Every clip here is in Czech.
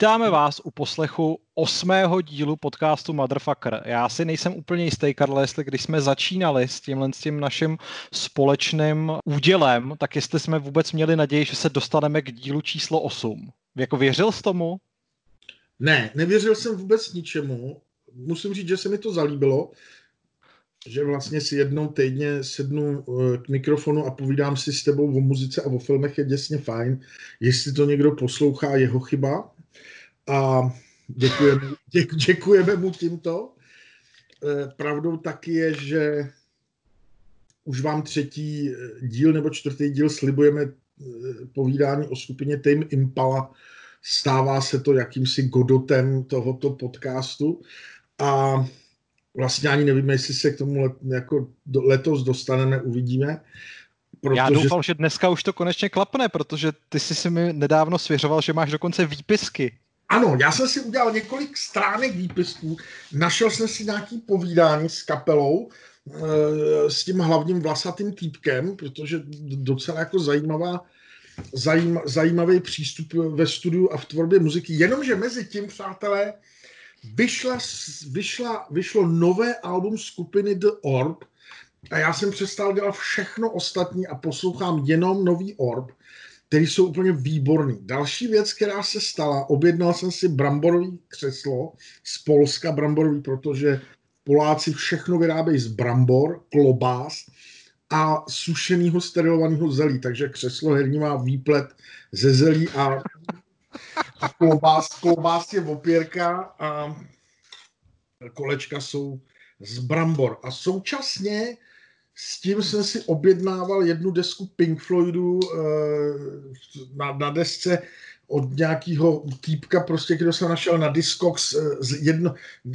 Vítáme vás u poslechu osmého dílu podcastu Motherfucker. Já si nejsem úplně jistý, Karle, jestli když jsme začínali s tímhle s tím naším společným údělem, tak jestli jsme vůbec měli naději, že se dostaneme k dílu číslo 8. Jako věřil jsi tomu? Ne, nevěřil jsem vůbec ničemu. Musím říct, že se mi to zalíbilo, že vlastně si jednou týdně sednu eh, k mikrofonu a povídám si s tebou o muzice a o filmech je děsně fajn. Jestli to někdo poslouchá, jeho chyba. A děkujeme, děk, děkujeme mu tímto. Eh, pravdou taky je, že už vám třetí eh, díl nebo čtvrtý díl slibujeme povídání o skupině Tame Impala. Stává se to jakýmsi godotem tohoto podcastu. A vlastně ani nevíme, jestli se k tomu let, jako letos dostaneme, uvidíme. Protože... Já doufám, že dneska už to konečně klapne, protože ty jsi si mi nedávno svěřoval, že máš dokonce výpisky. Ano, já jsem si udělal několik stránek výpisků, našel jsem si nějaký povídání s kapelou, eh, s tím hlavním vlasatým týpkem, protože docela jako zajímavá, zajím, zajímavý přístup ve studiu a v tvorbě muziky. Jenomže mezi tím, přátelé, vyšla, vyšla, vyšlo nové album skupiny The Orb a já jsem přestal dělat všechno ostatní a poslouchám jenom nový Orb, který jsou úplně výborný. Další věc, která se stala, objednal jsem si bramborový křeslo z Polska, bramborový, protože Poláci všechno vyrábějí z brambor, klobás a sušeného sterilovaného zelí, takže křeslo herní má výplet ze zelí a a klobás, klobás je opěrka a kolečka jsou z brambor. A současně s tím jsem si objednával jednu desku Pink Floydu eh, na, na desce od nějakého týpka, prostě, kdo se našel na Discogs, eh, jedno,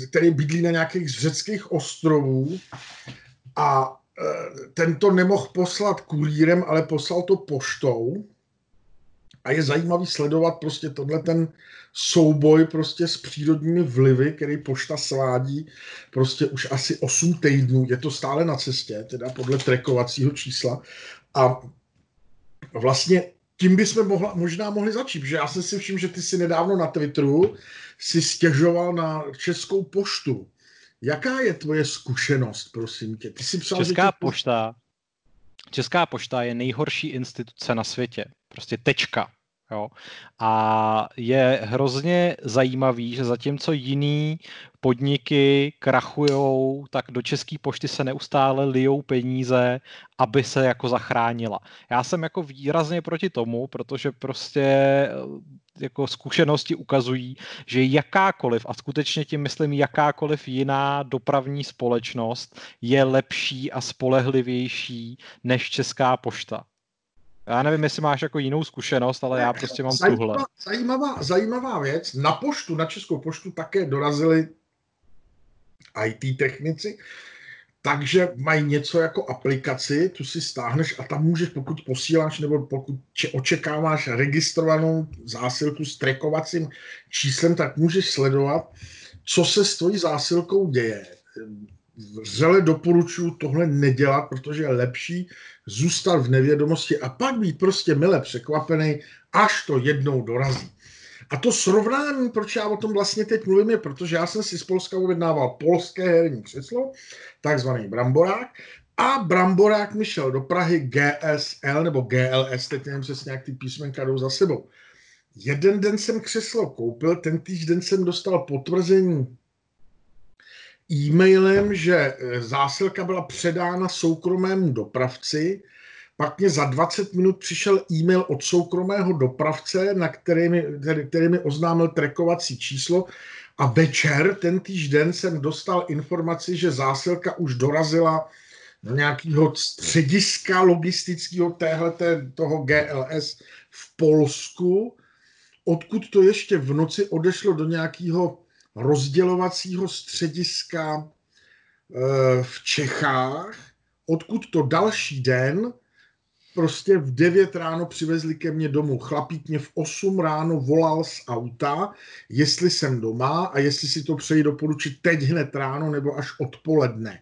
který bydlí na nějakých z řeckých ostrovů. A eh, ten to nemohl poslat kurýrem, ale poslal to poštou a je zajímavý sledovat prostě tohle ten souboj prostě s přírodními vlivy, který pošta svádí prostě už asi 8 týdnů. Je to stále na cestě, teda podle trekovacího čísla. A vlastně tím bychom mohla, možná mohli začít, že já jsem si všiml, že ty si nedávno na Twitteru si stěžoval na Českou poštu. Jaká je tvoje zkušenost, prosím tě? Ty si psal, Česká tě... pošta Česká pošta je nejhorší instituce na světě. Prostě tečka. Jo. A je hrozně zajímavý, že zatímco jiný podniky krachujou, tak do České pošty se neustále lijou peníze, aby se jako zachránila. Já jsem jako výrazně proti tomu, protože prostě eh, jako zkušenosti ukazují, že jakákoliv, a skutečně tím myslím jakákoliv jiná dopravní společnost je lepší a spolehlivější než Česká pošta. Já nevím, jestli máš jako jinou zkušenost, ale já prostě mám zajímavá, tuhle. Zajímavá, zajímavá věc. Na poštu, na Českou poštu také dorazili IT technici, takže mají něco jako aplikaci, tu si stáhneš a tam můžeš, pokud posíláš nebo pokud očekáváš registrovanou zásilku s trekovacím číslem, tak můžeš sledovat, co se s tvojí zásilkou děje vřele doporučuji tohle nedělat, protože je lepší zůstat v nevědomosti a pak být prostě mile překvapený, až to jednou dorazí. A to srovnání, proč já o tom vlastně teď mluvím, je, protože já jsem si z Polska objednával polské herní křeslo, takzvaný bramborák, a bramborák mi šel do Prahy GSL nebo GLS, teď nevím přesně, jak ty písmenka jdou za sebou. Jeden den jsem křeslo koupil, ten týžden jsem dostal potvrzení e-mailem, že e, zásilka byla předána soukromému dopravci, pak mě za 20 minut přišel e-mail od soukromého dopravce, na který mi, který, který mi oznámil trekovací číslo a večer ten týžden jsem dostal informaci, že zásilka už dorazila do nějakého střediska logistického téhleté, toho GLS v Polsku, odkud to ještě v noci odešlo do nějakého rozdělovacího střediska eh, v Čechách, odkud to další den prostě v 9 ráno přivezli ke mně domů. Chlapík mě v 8 ráno volal z auta, jestli jsem doma a jestli si to přeji doporučit teď hned ráno nebo až odpoledne.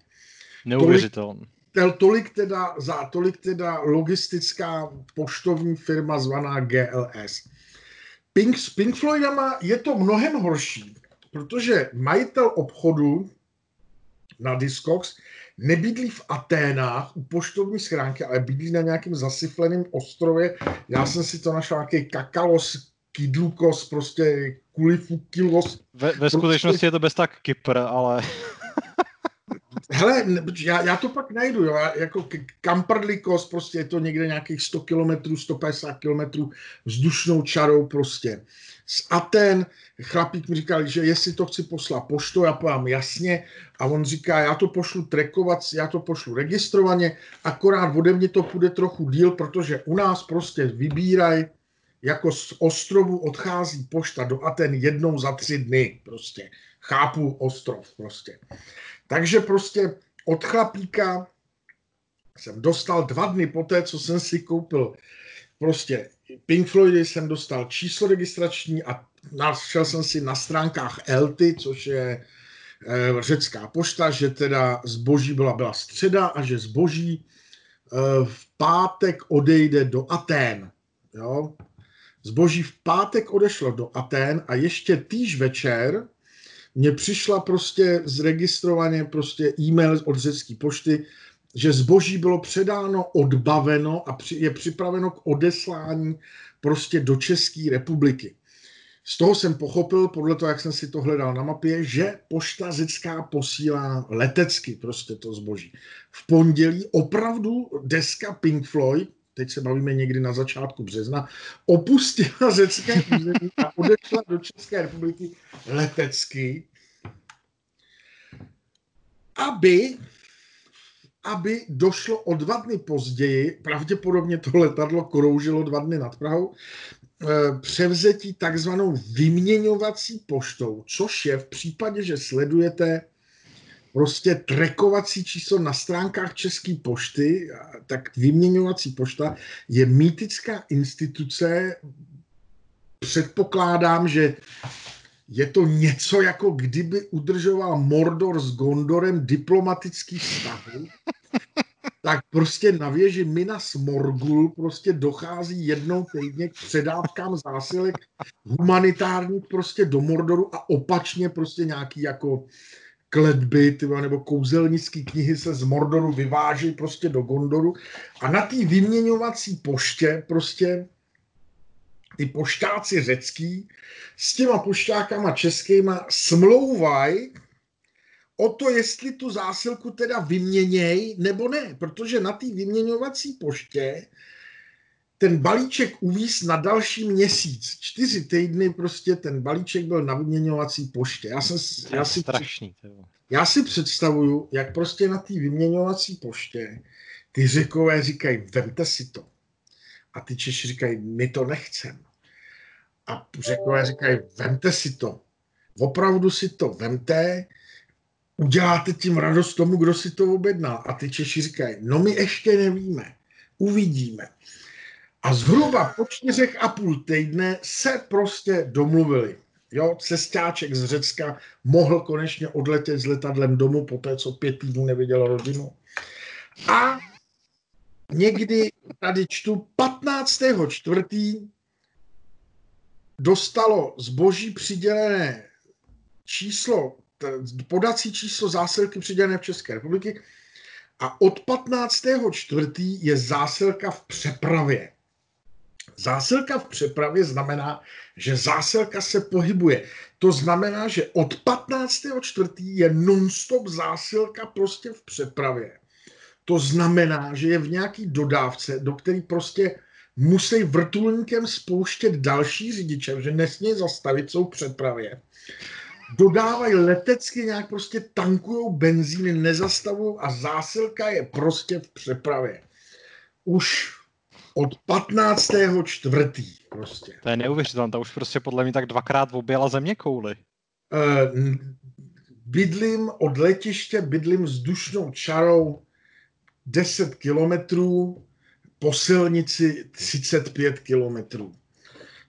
Neuvěřitelné. Tolik, tolik teda, za tolik teda logistická poštovní firma zvaná GLS. Pink, s Pink Floydama je to mnohem horší, protože majitel obchodu na Discogs nebydlí v Aténách u poštovní schránky, ale bydlí na nějakém zasyfleném ostrově. Já jsem si to našel nějaký kakalos, kidlukos, prostě kulifukilos. Ve, ve skutečnosti prostě... je to bez tak Kypr, ale... Hele, já, já to pak najdu, jo, jako Kamprdlikos, prostě je to někde nějakých 100 km, 150 km vzdušnou čarou prostě. Z Aten chlapík mi říkal, že jestli to chci poslat poštou, já povím jasně, a on říká, já to pošlu trekovat, já to pošlu registrovaně, akorát ode mě to půjde trochu díl, protože u nás prostě vybírají, jako z ostrovu odchází pošta do Aten jednou za tři dny prostě. Chápu ostrov prostě. Takže prostě od chlapíka jsem dostal dva dny poté, co jsem si koupil prostě Pink Floydy, jsem dostal číslo registrační a našel jsem si na stránkách Elty, což je e, řecká pošta, že teda zboží byla, byla středa a že zboží e, v pátek odejde do Atén. Jo? Zboží v pátek odešlo do Atén a ještě týž večer mně přišla prostě zregistrovaně prostě e-mail od řecké pošty, že zboží bylo předáno, odbaveno a je připraveno k odeslání prostě do České republiky. Z toho jsem pochopil, podle toho, jak jsem si to hledal na mapě, že pošta řecká posílá letecky prostě to zboží. V pondělí opravdu deska Pink Floyd, teď se bavíme někdy na začátku března, opustila řecké území a odešla do České republiky letecky, aby, aby došlo o dva dny později, pravděpodobně to letadlo kroužilo dva dny nad Prahou, eh, převzetí takzvanou vyměňovací poštou, což je v případě, že sledujete prostě trekovací číslo na stránkách České pošty, tak vyměňovací pošta je mýtická instituce. Předpokládám, že je to něco, jako kdyby udržoval Mordor s Gondorem diplomatický vztahy, tak prostě na věži Minas Morgul prostě dochází jednou týdně k předávkám zásilek humanitárních prostě do Mordoru a opačně prostě nějaký jako kletby tyba, nebo kouzelnické knihy se z Mordoru vyváží prostě do Gondoru. A na té vyměňovací poště prostě ty poštáci řecký s těma poštákama českýma smlouvají o to, jestli tu zásilku teda vyměněj nebo ne, protože na té vyměňovací poště ten balíček uvíz na další měsíc. Čtyři týdny prostě ten balíček byl na vyměňovací poště. Já, jsem, já, si, strašný, já si představuju, jak prostě na té vyměňovací poště ty řekové říkají, vemte si to. A ty Češi říkají, my to nechceme. A řekové říkají, vemte si to. Opravdu si to vemte, uděláte tím radost tomu, kdo si to objednal. A ty Češi říkají, no my ještě nevíme, uvidíme. A zhruba po čtyřech a půl týdne se prostě domluvili. Jo, cestáček z Řecka mohl konečně odletět s letadlem domů po té, co pět týdnů neviděl rodinu. A někdy tady čtu 15. čtvrtý dostalo zboží přidělené číslo, podací číslo zásilky přidělené v České republiky a od 15. čtvrtý je zásilka v přepravě. Zásilka v přepravě znamená, že zásilka se pohybuje. To znamená, že od 15. čtvrtý je non-stop zásilka prostě v přepravě. To znamená, že je v nějaký dodávce, do který prostě musí vrtulníkem spouštět další řidiče, že nesmí zastavit, jsou v přepravě. Dodávají letecky nějak prostě tankujou benzíny, nezastavují a zásilka je prostě v přepravě. Už od 15. čtvrtý prostě. To je neuvěřitelné, to už prostě podle mě tak dvakrát objela země kouly. Uh, bydlím od letiště, bydlím vzdušnou čarou 10 kilometrů, po silnici 35 kilometrů.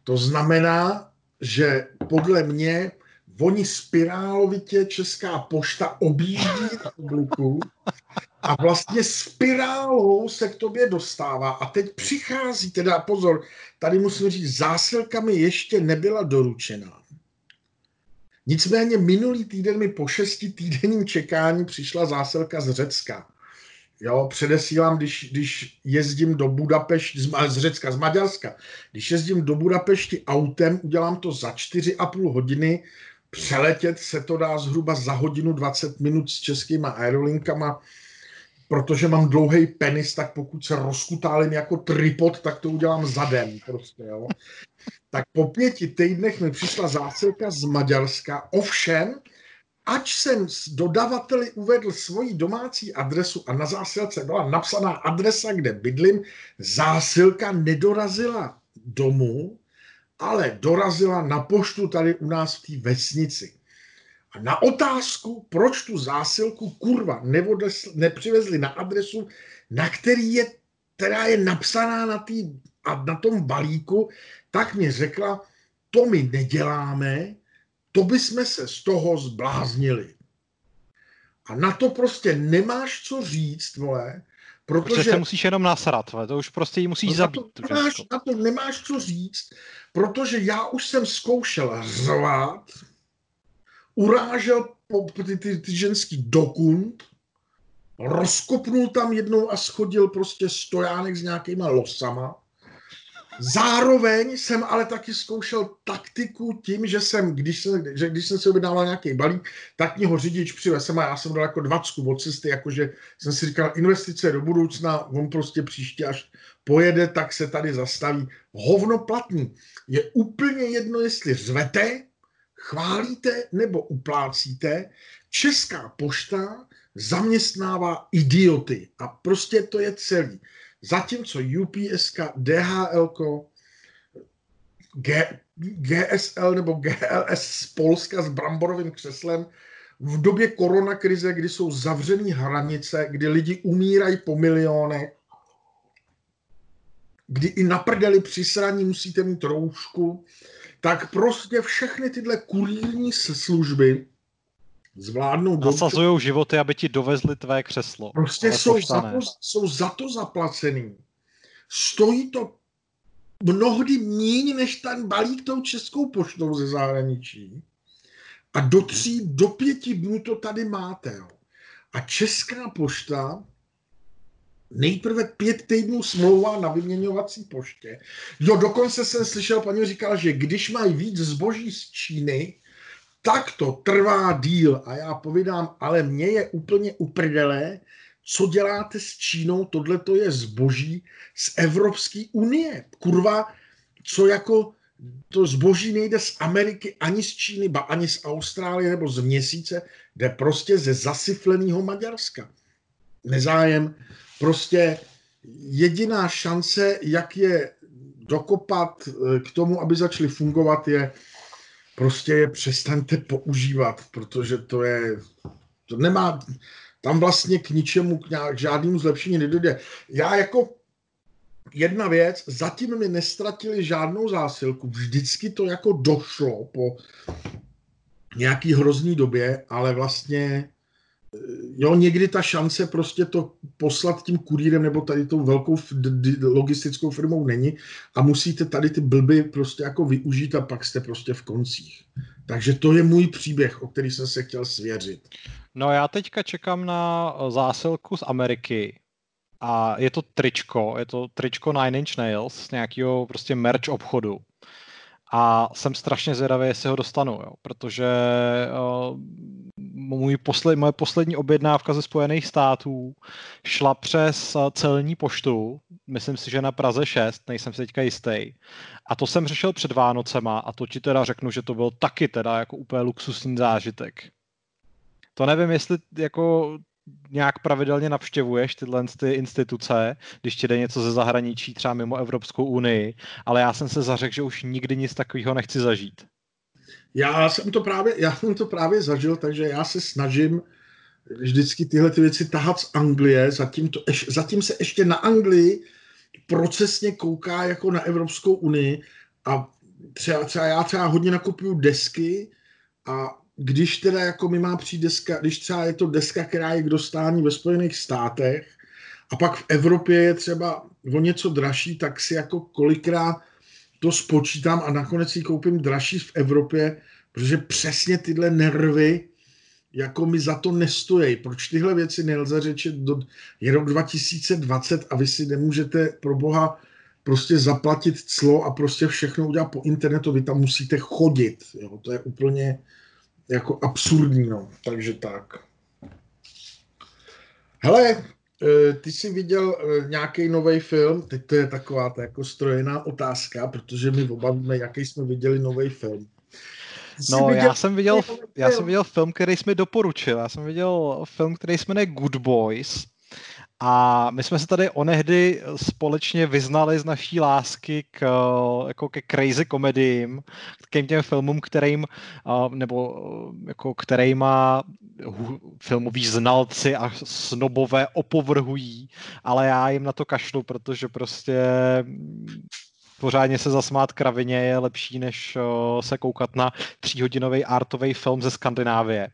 To znamená, že podle mě oni spirálovitě Česká pošta objíždí republiku a vlastně spirálou se k tobě dostává a teď přichází, teda pozor, tady musím říct, zásilka mi ještě nebyla doručená. Nicméně minulý týden mi po šesti týdenním čekání přišla zásilka z Řecka. Jo, předesílám, když, když jezdím do Budapešti, z, z Řecka, z Maďarska, když jezdím do Budapešti autem, udělám to za 4,5 hodiny, přeletět se to dá zhruba za hodinu 20 minut s českýma aerolinkama, protože mám dlouhý penis, tak pokud se rozkutálím jako tripod, tak to udělám za den. Prostě, jo. Tak po pěti týdnech mi přišla zásilka z Maďarska, ovšem, ač jsem s dodavateli uvedl svoji domácí adresu a na zásilce byla napsaná adresa, kde bydlím, zásilka nedorazila domů, ale dorazila na poštu tady u nás v té vesnici. A na otázku, proč tu zásilku kurva nevodesl, nepřivezli na adresu, na který je, která je napsaná na, tý, a na tom balíku, tak mě řekla, to my neděláme, to bychom se z toho zbláznili. A na to prostě nemáš co říct, vole, protože... Protože se musíš jenom nasrat, vole, to už prostě jí musíš no zabít. Na to, nemáš, na to nemáš co říct, protože já už jsem zkoušel řvát, urážel po, ty, ty, ty ženský dokunt, rozkopnul tam jednou a schodil prostě stojánek s nějakýma losama. Zároveň jsem ale taky zkoušel taktiku tím, že jsem, když jsem, že když jsem si objednával nějaký balík, tak mě ho řidič přivez a já jsem dal jako dvacku od cesty, jakože jsem si říkal, investice do budoucna, on prostě příště až pojede, tak se tady zastaví. Hovno platný. Je úplně jedno, jestli řvete, chválíte nebo uplácíte, Česká pošta zaměstnává idioty a prostě to je celý. Zatímco UPS, DHL, GSL nebo GLS z Polska s bramborovým křeslem v době koronakrize, kdy jsou zavřené hranice, kdy lidi umírají po milionech, kdy i na prdeli při sraní musíte mít roušku, tak prostě všechny tyhle kurírní služby zvládnou... Nasazují životy, aby ti dovezli tvé křeslo. Prostě jsou za, to, jsou za to zaplacený. Stojí to mnohdy méně než ten balík tou českou poštou ze zahraničí. A do tří, do pěti dnů to tady máte. Jo. A česká pošta nejprve pět týdnů smlouva na vyměňovací poště. Jo, dokonce jsem slyšel, paní říkala, že když mají víc zboží z Číny, tak to trvá díl. A já povídám, ale mně je úplně uprdelé, co děláte s Čínou, tohle to je zboží z Evropské unie. Kurva, co jako to zboží nejde z Ameriky ani z Číny, ba ani z Austrálie nebo z měsíce, jde prostě ze zasyfleného Maďarska. Nezájem. Prostě jediná šance, jak je dokopat eh, k tomu, aby začaly fungovat, je prostě je přestaňte používat, protože to je, to nemá, tam vlastně k ničemu, k, nějak, k žádnému zlepšení nedojde. Já jako jedna věc, zatím mi nestratili žádnou zásilku, vždycky to jako došlo po nějaký hrozný době, ale vlastně jo, někdy ta šance prostě to poslat tím kurýrem nebo tady tou velkou logistickou firmou není a musíte tady ty blby prostě jako využít a pak jste prostě v koncích. Takže to je můj příběh, o který jsem se chtěl svěřit. No já teďka čekám na zásilku z Ameriky a je to tričko, je to tričko Nine Inch Nails z nějakého prostě merch obchodu. A jsem strašně zvědavý, jestli ho dostanu, jo, protože uh, můj posled, moje poslední objednávka ze Spojených států šla přes eh, celní poštu, myslím si, že na Praze 6, nejsem si teďka jistý. A to jsem řešil před Vánocema a to ti teda řeknu, že to byl taky teda jako úplně luxusní zážitek. To nevím, jestli jako nějak pravidelně navštěvuješ tyhle ty instituce, když ti jde něco ze zahraničí, třeba mimo Evropskou unii, ale já jsem se zařekl, že už nikdy nic takového nechci zažít. Já jsem to právě, já jsem to právě zažil, takže já se snažím vždycky tyhle ty věci tahat z Anglie, zatím, to, zatím se ještě na Anglii procesně kouká jako na Evropskou unii a třeba, třeba já třeba hodně nakupuju desky a když teda jako mi má přijít deska, když třeba je to deska, která je k dostání ve Spojených státech a pak v Evropě je třeba o něco dražší, tak si jako kolikrát to spočítám a nakonec si koupím dražší v Evropě, protože přesně tyhle nervy jako mi za to nestojí. Proč tyhle věci nelze řečit? Do, je rok 2020 a vy si nemůžete pro boha prostě zaplatit clo a prostě všechno udělat po internetu. Vy tam musíte chodit. Jo? To je úplně jako absurdní. No. Takže tak. Hele, ty jsi viděl e, nějaký nový film? Teď to je taková ta jako strojená otázka, protože my oba víme, jaký jsme viděli nový film. No, viděl, já jsem viděl, já jsem viděl film, který jsi mi doporučil. Já jsem viděl film, který se jmenuje Good Boys. A my jsme se tady onehdy společně vyznali z naší lásky k, jako ke crazy komediím, k těm filmům, kterým, nebo jako kterýma filmoví znalci a snobové opovrhují, ale já jim na to kašlu, protože prostě pořádně se zasmát kravině je lepší, než se koukat na tříhodinový artový film ze Skandinávie.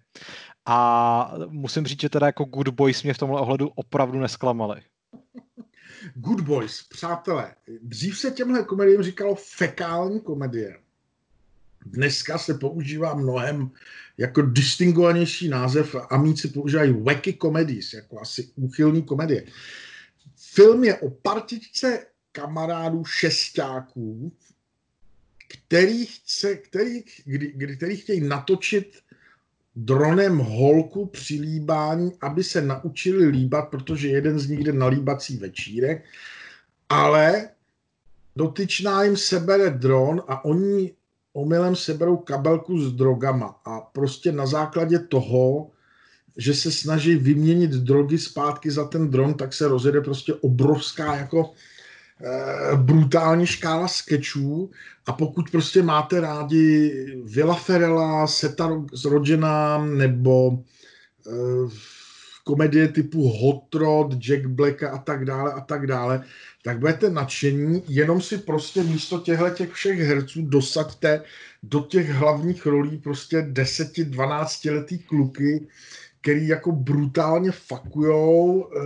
A musím říct, že teda jako Good Boys mě v tomhle ohledu opravdu nesklamali. Good Boys, přátelé, dřív se těmhle komediím říkalo fekální komedie. Dneska se používá mnohem jako distingovanější název. Amíci používají wacky comedies, jako asi úchylný komedie. Film je o partičce kamarádů šestáků, který, chce, který, kdy, kdy, který chtějí natočit dronem holku při líbání, aby se naučili líbat, protože jeden z nich jde na líbací večírek, ale dotyčná jim sebere dron a oni omylem seberou kabelku s drogama. A prostě na základě toho, že se snaží vyměnit drogy zpátky za ten dron, tak se rozjede prostě obrovská jako brutální škála sketchů. A pokud prostě máte rádi Villa Ferrella, Seta s Rodgenem nebo uh, komedie typu Hot Rod, Jack Blacka a tak dále a tak dále, tak budete nadšení, jenom si prostě místo těchto těch všech herců dosaďte do těch hlavních rolí prostě 10-12 letý kluky, který jako brutálně fakujou, eh,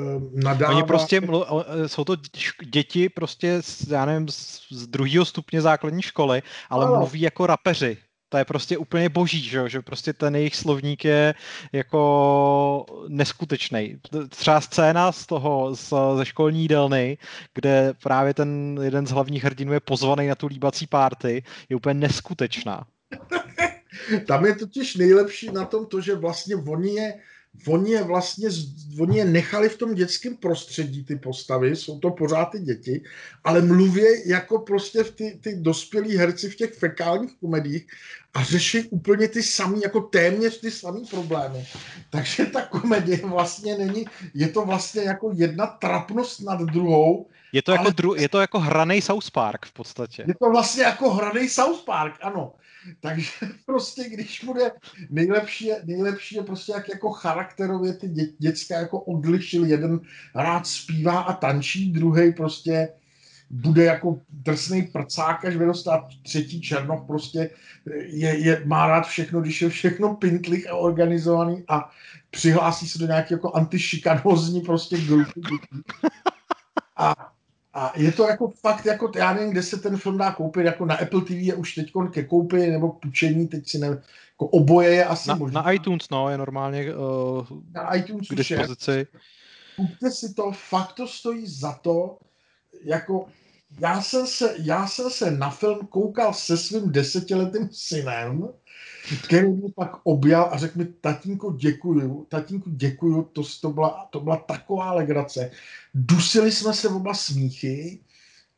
nadávají. Oni prostě, eh, jsou to děti prostě, já nevím, z druhého stupně základní školy, ale no. mluví jako rapeři. To je prostě úplně boží, že, že prostě ten jejich slovník je jako neskutečný. Třeba scéna z toho, z, ze školní jídelny, kde právě ten jeden z hlavních hrdinů je pozvaný na tu líbací párty, je úplně neskutečná. Tam je totiž nejlepší na tom to, že vlastně oni je, oni je vlastně, oni je nechali v tom dětském prostředí, ty postavy, jsou to pořád ty děti, ale mluví jako prostě v ty, ty dospělí herci v těch fekálních komediích a řeší úplně ty samý, jako téměř ty samý problémy. Takže ta komedie vlastně není, je to vlastně jako jedna trapnost nad druhou, je to, jako dru, je to jako hraný South Park v podstatě. Je to vlastně jako hraný South Park, ano. Takže prostě, když bude nejlepší, nejlepší je prostě jak jako charakterově ty dě, děcka jako odlišil. Jeden rád zpívá a tančí, druhý prostě bude jako drsný prcák, až vyrostá třetí černoch, prostě je, je, má rád všechno, když je všechno pintlich a organizovaný a přihlásí se do nějaké jako antišikanózní prostě grupy. A a je to jako fakt, jako, já nevím, kde se ten film dá koupit, jako na Apple TV je už teď ke koupi nebo k půjčení, teď si nevím, jako oboje je asi na, možná. Na iTunes, no, je normálně uh, na iTunes k dispozici. Kupte si to, fakt to stojí za to, jako já jsem se, já jsem se na film koukal se svým desetiletým synem, který mě pak objal a řekl mi, tatínku děkuju, tatínku děkuju, to, to, byla, to byla taková legrace. Dusili jsme se oba smíchy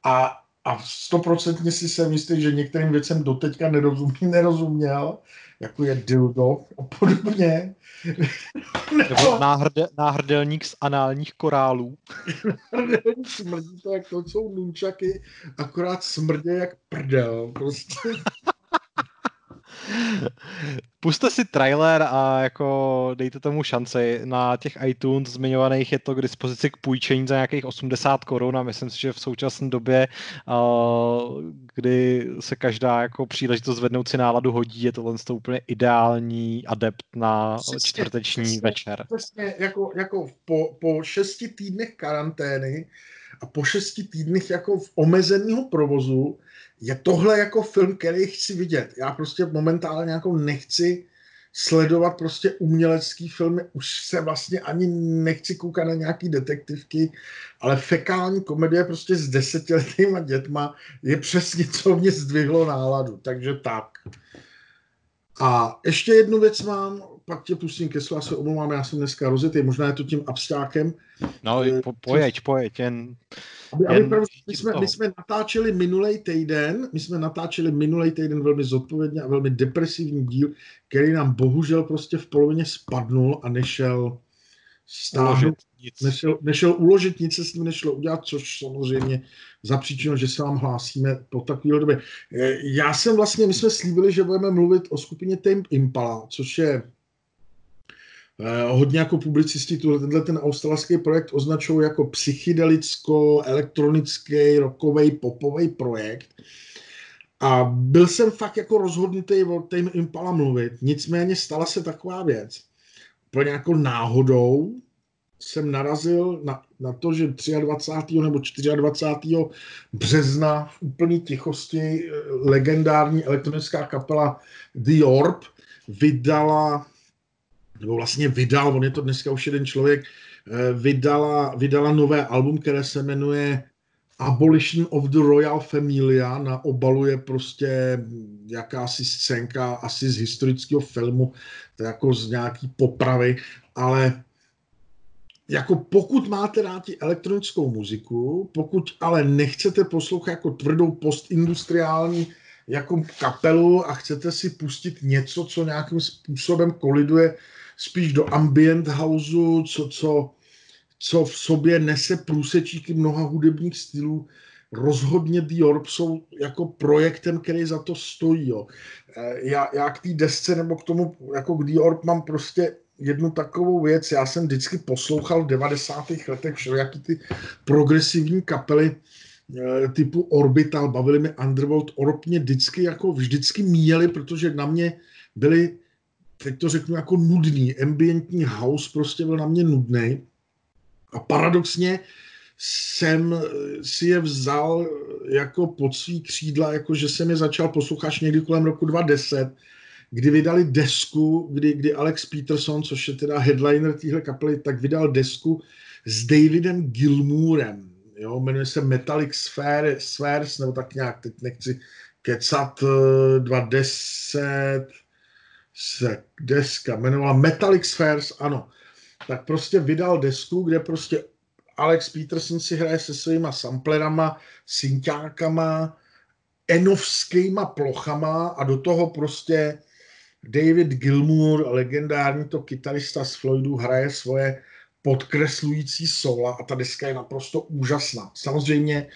a, a stoprocentně si jsem jistý, že některým věcem doteďka nerozumí, nerozuměl, jako je dildo a podobně. Nebo náhrde, náhrdelník z análních korálů. smrdí to, jak to jsou nunčaky, akorát smrdě jak prdel. Prostě. Puste si trailer a jako dejte tomu šanci. Na těch iTunes zmiňovaných je to k dispozici k půjčení za nějakých 80 korun a myslím si, že v současné době, kdy se každá jako příležitost zvednout si náladu hodí, je tohle to úplně ideální adept na přesně, čtvrteční přesně, večer. Přesně, jako, jako po, po šesti týdnech karantény a po šesti týdnech jako v omezeného provozu je tohle jako film, který chci vidět. Já prostě momentálně jako nechci sledovat prostě umělecký filmy, už se vlastně ani nechci koukat na nějaký detektivky, ale fekální komedie prostě s desetiletýma dětma je přesně, co mě zdvihlo náladu, takže tak. A ještě jednu věc mám, pak tě pustím ke slovu, se omlouvám, já jsem dneska rozjetý, možná je to tím abstákem. No, eh, po, pojeď, pojeď, jen... Aby, jen aby pravdu, my, jsme, my jsme natáčeli minulý týden, my jsme natáčeli minulý týden velmi zodpovědně a velmi depresivní díl, který nám bohužel prostě v polovině spadnul a nešel stáhnout, nic. Nešel, nešel uložit, nic se s ním nešlo udělat, což samozřejmě za příčinu, že se vám hlásíme po takové době. Eh, já jsem vlastně, my jsme slíbili, že budeme mluvit o skupině Tame Impala, což je hodně jako publicisti tenhle ten australský projekt označují jako psychedelicko-elektronický, rokový, popový projekt. A byl jsem fakt jako rozhodnutý o Tame Impala mluvit, nicméně stala se taková věc. Pro nějakou náhodou jsem narazil na, na to, že 23. nebo 24. března v úplné tichosti eh, legendární elektronická kapela The Orb vydala nebo vlastně vydal, on je to dneska už jeden člověk, eh, vydala, vydala nové album, které se jmenuje Abolition of the Royal Familia, na obalu je prostě jakási scénka asi z historického filmu, to jako z nějaký popravy, ale jako pokud máte rádi elektronickou muziku, pokud ale nechcete poslouchat jako tvrdou postindustriální jako kapelu a chcete si pustit něco, co nějakým způsobem koliduje spíš do ambient houseu, co, co, co v sobě nese průsečíky mnoha hudebních stylů. Rozhodně The Orb jsou jako projektem, který za to stojí. Jo. E, já, já k té desce nebo k tomu, jako k The Orb mám prostě jednu takovou věc. Já jsem vždycky poslouchal v 90. letech všelijaký ty progresivní kapely, e, typu Orbital, bavili mi Underworld, Orb mě vždycky jako vždycky míjeli, protože na mě byly teď to řeknu jako nudný, ambientní house prostě byl na mě nudný. A paradoxně jsem si je vzal jako pod svý křídla, jako že jsem je začal poslouchat někdy kolem roku 2010, kdy vydali desku, kdy, kdy Alex Peterson, což je teda headliner téhle kapely, tak vydal desku s Davidem Gilmourem. Jo, jmenuje se Metallic Sphere, Spheres, nebo tak nějak, teď nechci kecat, 210, se deska jmenovala Metallic Spheres, ano, tak prostě vydal desku, kde prostě Alex Peterson si hraje se svýma samplerama, synťákama, enovskýma plochama a do toho prostě David Gilmour, legendární to kytarista z Floydu, hraje svoje podkreslující sola a ta deska je naprosto úžasná. Samozřejmě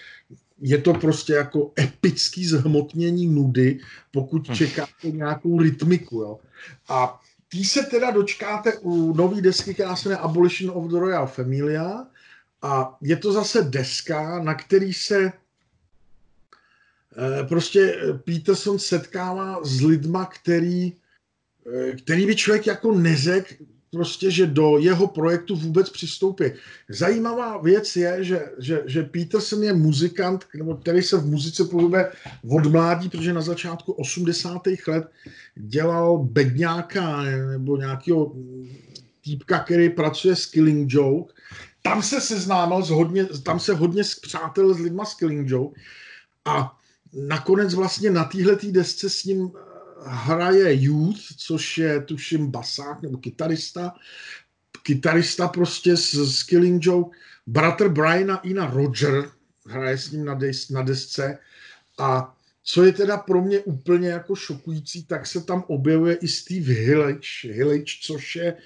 je to prostě jako epický zhmotnění nudy, pokud hm. čekáte nějakou rytmiku. Jo. A tý se teda dočkáte u nový desky, která se jmenuje Abolition of the Royal Familia a je to zase deska, na který se eh, prostě Peterson setkává s lidma, který, eh, který by člověk jako neřekl, prostě, že do jeho projektu vůbec přistoupí. Zajímavá věc je, že, že, že Peterson je muzikant, nebo který se v muzice pohybuje od mládí, protože na začátku 80. let dělal bedňáka nebo nějakého týpka, který pracuje s Killing Joke. Tam se seznámil s hodně, tam se hodně přátel s lidma s Killing Joke a nakonec vlastně na téhle desce s ním hraje Youth, což je tuším basák nebo kytarista, kytarista prostě z, z Killing Joke, bratr Briana Ina Roger, hraje s ním na, des, na desce. A co je teda pro mě úplně jako šokující, tak se tam objevuje i Steve Hillage, Hillage což je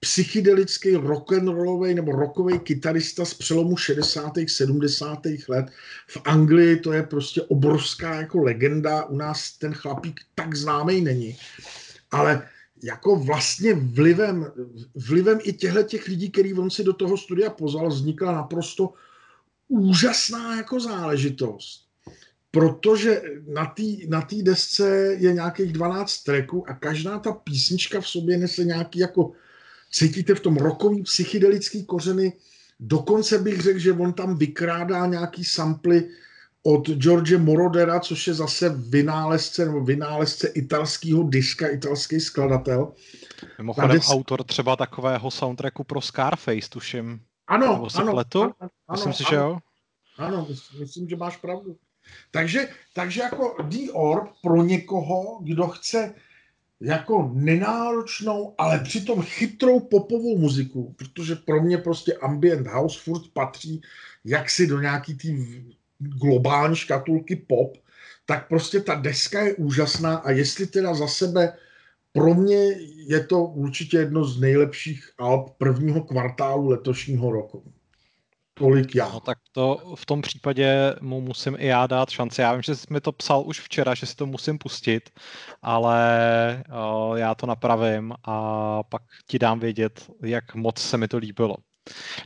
psychedelický rock'n'rollový nebo rockový kytarista z přelomu 60. 70. let. V Anglii to je prostě obrovská jako legenda, u nás ten chlapík tak známý není. Ale jako vlastně vlivem, vlivem i těchto těch lidí, který on si do toho studia pozval, vznikla naprosto úžasná jako záležitost. Protože na té na desce je nějakých 12 tracků a každá ta písnička v sobě nese nějaký jako cítíte v tom rokový psychedelický kořeny. Dokonce bych řekl, že on tam vykrádá nějaký samply od George Morodera, což je zase vynálezce nebo vynálezce italského diska, italský skladatel. Mimochodem des... autor třeba takového soundtracku pro Scarface, tuším. Ano, Nebo ano, pletu? ano, ano. Myslím si, ano, že jo? Ano, myslím, že máš pravdu. Takže, takže jako The Orb pro někoho, kdo chce jako nenáročnou, ale přitom chytrou popovou muziku, protože pro mě prostě ambient house furt patří jaksi do nějaký tý globální škatulky pop, tak prostě ta deska je úžasná a jestli teda za sebe pro mě je to určitě jedno z nejlepších alb prvního kvartálu letošního roku tolik já. No tak to v tom případě mu musím i já dát šanci. Já vím, že jsi mi to psal už včera, že si to musím pustit, ale o, já to napravím a pak ti dám vědět, jak moc se mi to líbilo.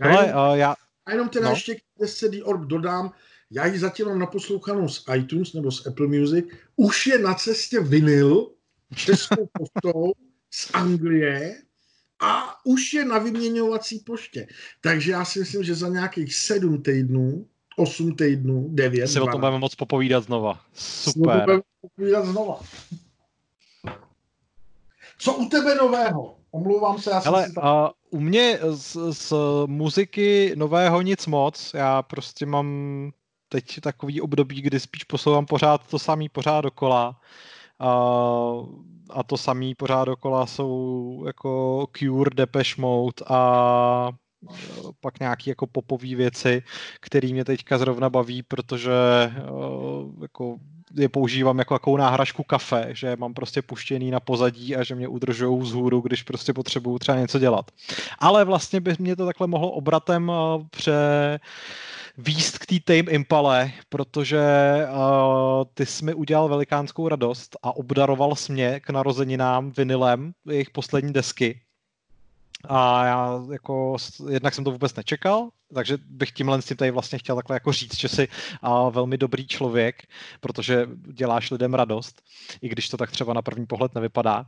Já jenom, ale, o, já... A jenom teda no? ještě k CD Orb dodám, já ji zatím mám naposlouchanou z iTunes nebo z Apple Music, už je na cestě vinyl českou poštou z Anglie, a už je na vyměňovací poště. Takže já si myslím, že za nějakých sedm týdnů, osm týdnů, devět, Si o tom budeme moc popovídat znova. Super. Budeme popovídat znova. Co u tebe nového? Omlouvám se, já jsem Hele, si tam... uh, u mě z, z muziky nového nic moc. Já prostě mám teď takový období, kdy spíš poslouchám pořád to samý, pořád dokola. Uh, a to samý pořád dokola jsou jako Cure, Depeche Mode a e, pak nějaké jako popové věci, které mě teďka zrovna baví, protože uh, jako je používám jako takovou náhražku kafe, že mám prostě puštěný na pozadí a že mě udržují vzhůru, když prostě potřebuju třeba něco dělat. Ale vlastně by mě to takhle mohlo obratem uh, pře výst k té Tame Impale, protože uh, ty jsi mi udělal velikánskou radost a obdaroval jsi mě k narozeninám vinylem jejich poslední desky. A já jako jednak jsem to vůbec nečekal, takže bych tímhle s tím tady vlastně chtěl takhle jako říct, že jsi a, velmi dobrý člověk, protože děláš lidem radost, i když to tak třeba na první pohled nevypadá.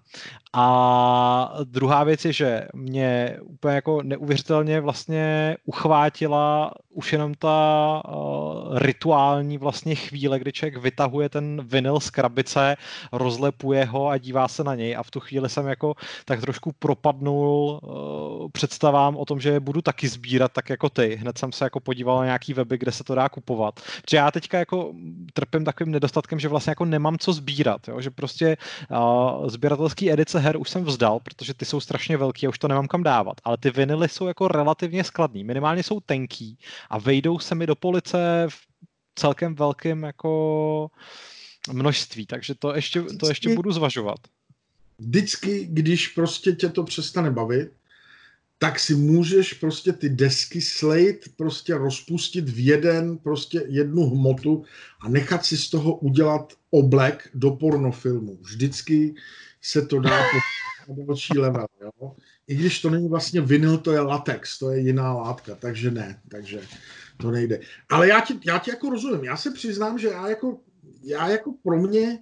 A druhá věc je, že mě úplně jako neuvěřitelně vlastně uchvátila už jenom ta uh, rituální vlastně chvíle, kdy člověk vytahuje ten vinyl z krabice, rozlepuje ho a dívá se na něj a v tu chvíli jsem jako tak trošku propadnul představám o tom, že budu taky sbírat tak jako ty hned jsem se jako podíval na nějaký weby, kde se to dá kupovat. Protože já teďka jako trpím takovým nedostatkem, že vlastně jako nemám co sbírat, jo? že prostě uh, sběratelský edice her už jsem vzdal, protože ty jsou strašně velký a už to nemám kam dávat. Ale ty vinily jsou jako relativně skladný, minimálně jsou tenký a vejdou se mi do police v celkem velkým jako množství, takže to ještě, to ještě budu zvažovat. Vždycky, když prostě tě to přestane bavit, tak si můžeš prostě ty desky slejt, prostě rozpustit v jeden, prostě jednu hmotu a nechat si z toho udělat oblek do pornofilmu. Vždycky se to dá po další level, jo? I když to není vlastně vinyl, to je latex, to je jiná látka, takže ne, takže to nejde. Ale já ti, já ti jako rozumím, já se přiznám, že já jako, já jako pro mě,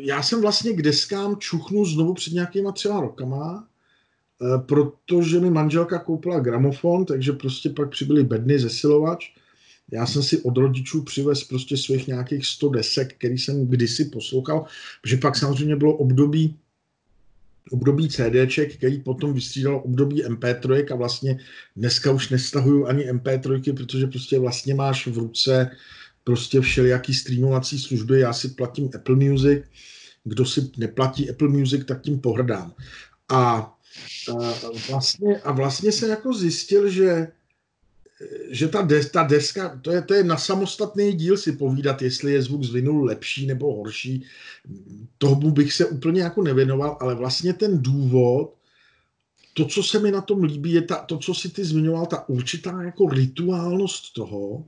já jsem vlastně k deskám čuchnul znovu před nějakýma třeba rokama, protože mi manželka koupila gramofon, takže prostě pak přibyly bedny, zesilovač. Já jsem si od rodičů přivez prostě svých nějakých 100 desek, který jsem kdysi poslouchal, protože pak samozřejmě bylo období období CDček, který potom vystřídalo období MP3 a vlastně dneska už nestahuju ani MP3, protože prostě vlastně máš v ruce prostě všelijaký streamovací služby, já si platím Apple Music, kdo si neplatí Apple Music, tak tím pohrdám. A vlastně, a vlastně se jako zjistil, že, že ta, des, ta deska, to je, to je na samostatný díl si povídat, jestli je zvuk z vinylu lepší nebo horší. Tomu bych se úplně jako nevěnoval, ale vlastně ten důvod, to, co se mi na tom líbí, je ta, to, co si ty zmiňoval, ta určitá jako rituálnost toho,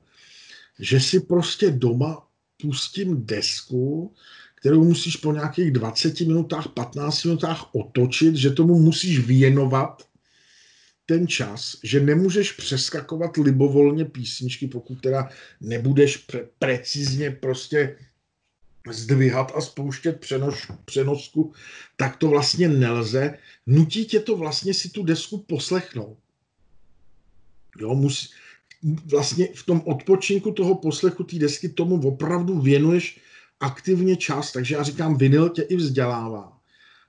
že si prostě doma pustím desku, kterou musíš po nějakých 20 minutách, 15 minutách otočit, že tomu musíš věnovat ten čas, že nemůžeš přeskakovat libovolně písničky, pokud teda nebudeš pre- precizně prostě zdvihat a spouštět přenos, přenosku, tak to vlastně nelze. Nutí tě to vlastně si tu desku poslechnout. Jo, musí, vlastně v tom odpočinku toho poslechu té desky tomu opravdu věnuješ aktivně čas, takže já říkám, vinyl tě i vzdělává.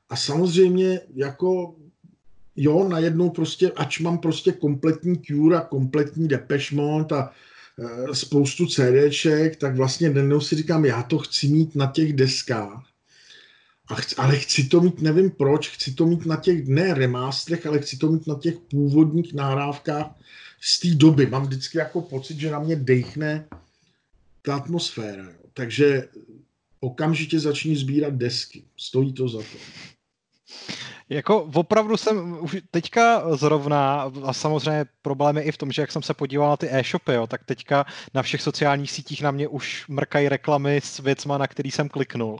A samozřejmě jako jo, najednou prostě, ač mám prostě kompletní Cure a kompletní Depeche Mode a e, spoustu CDček, tak vlastně najednou si říkám, já to chci mít na těch deskách. A chci, ale chci to mít, nevím proč, chci to mít na těch, ne remástrech, ale chci to mít na těch původních nahrávkách z té doby. Mám vždycky jako pocit, že na mě dechne ta atmosféra. Jo. Takže okamžitě začni sbírat desky. Stojí to za to. Jako opravdu jsem už teďka zrovna, a samozřejmě problém je i v tom, že jak jsem se podíval na ty e-shopy, jo, tak teďka na všech sociálních sítích na mě už mrkají reklamy s věcma, na který jsem kliknul.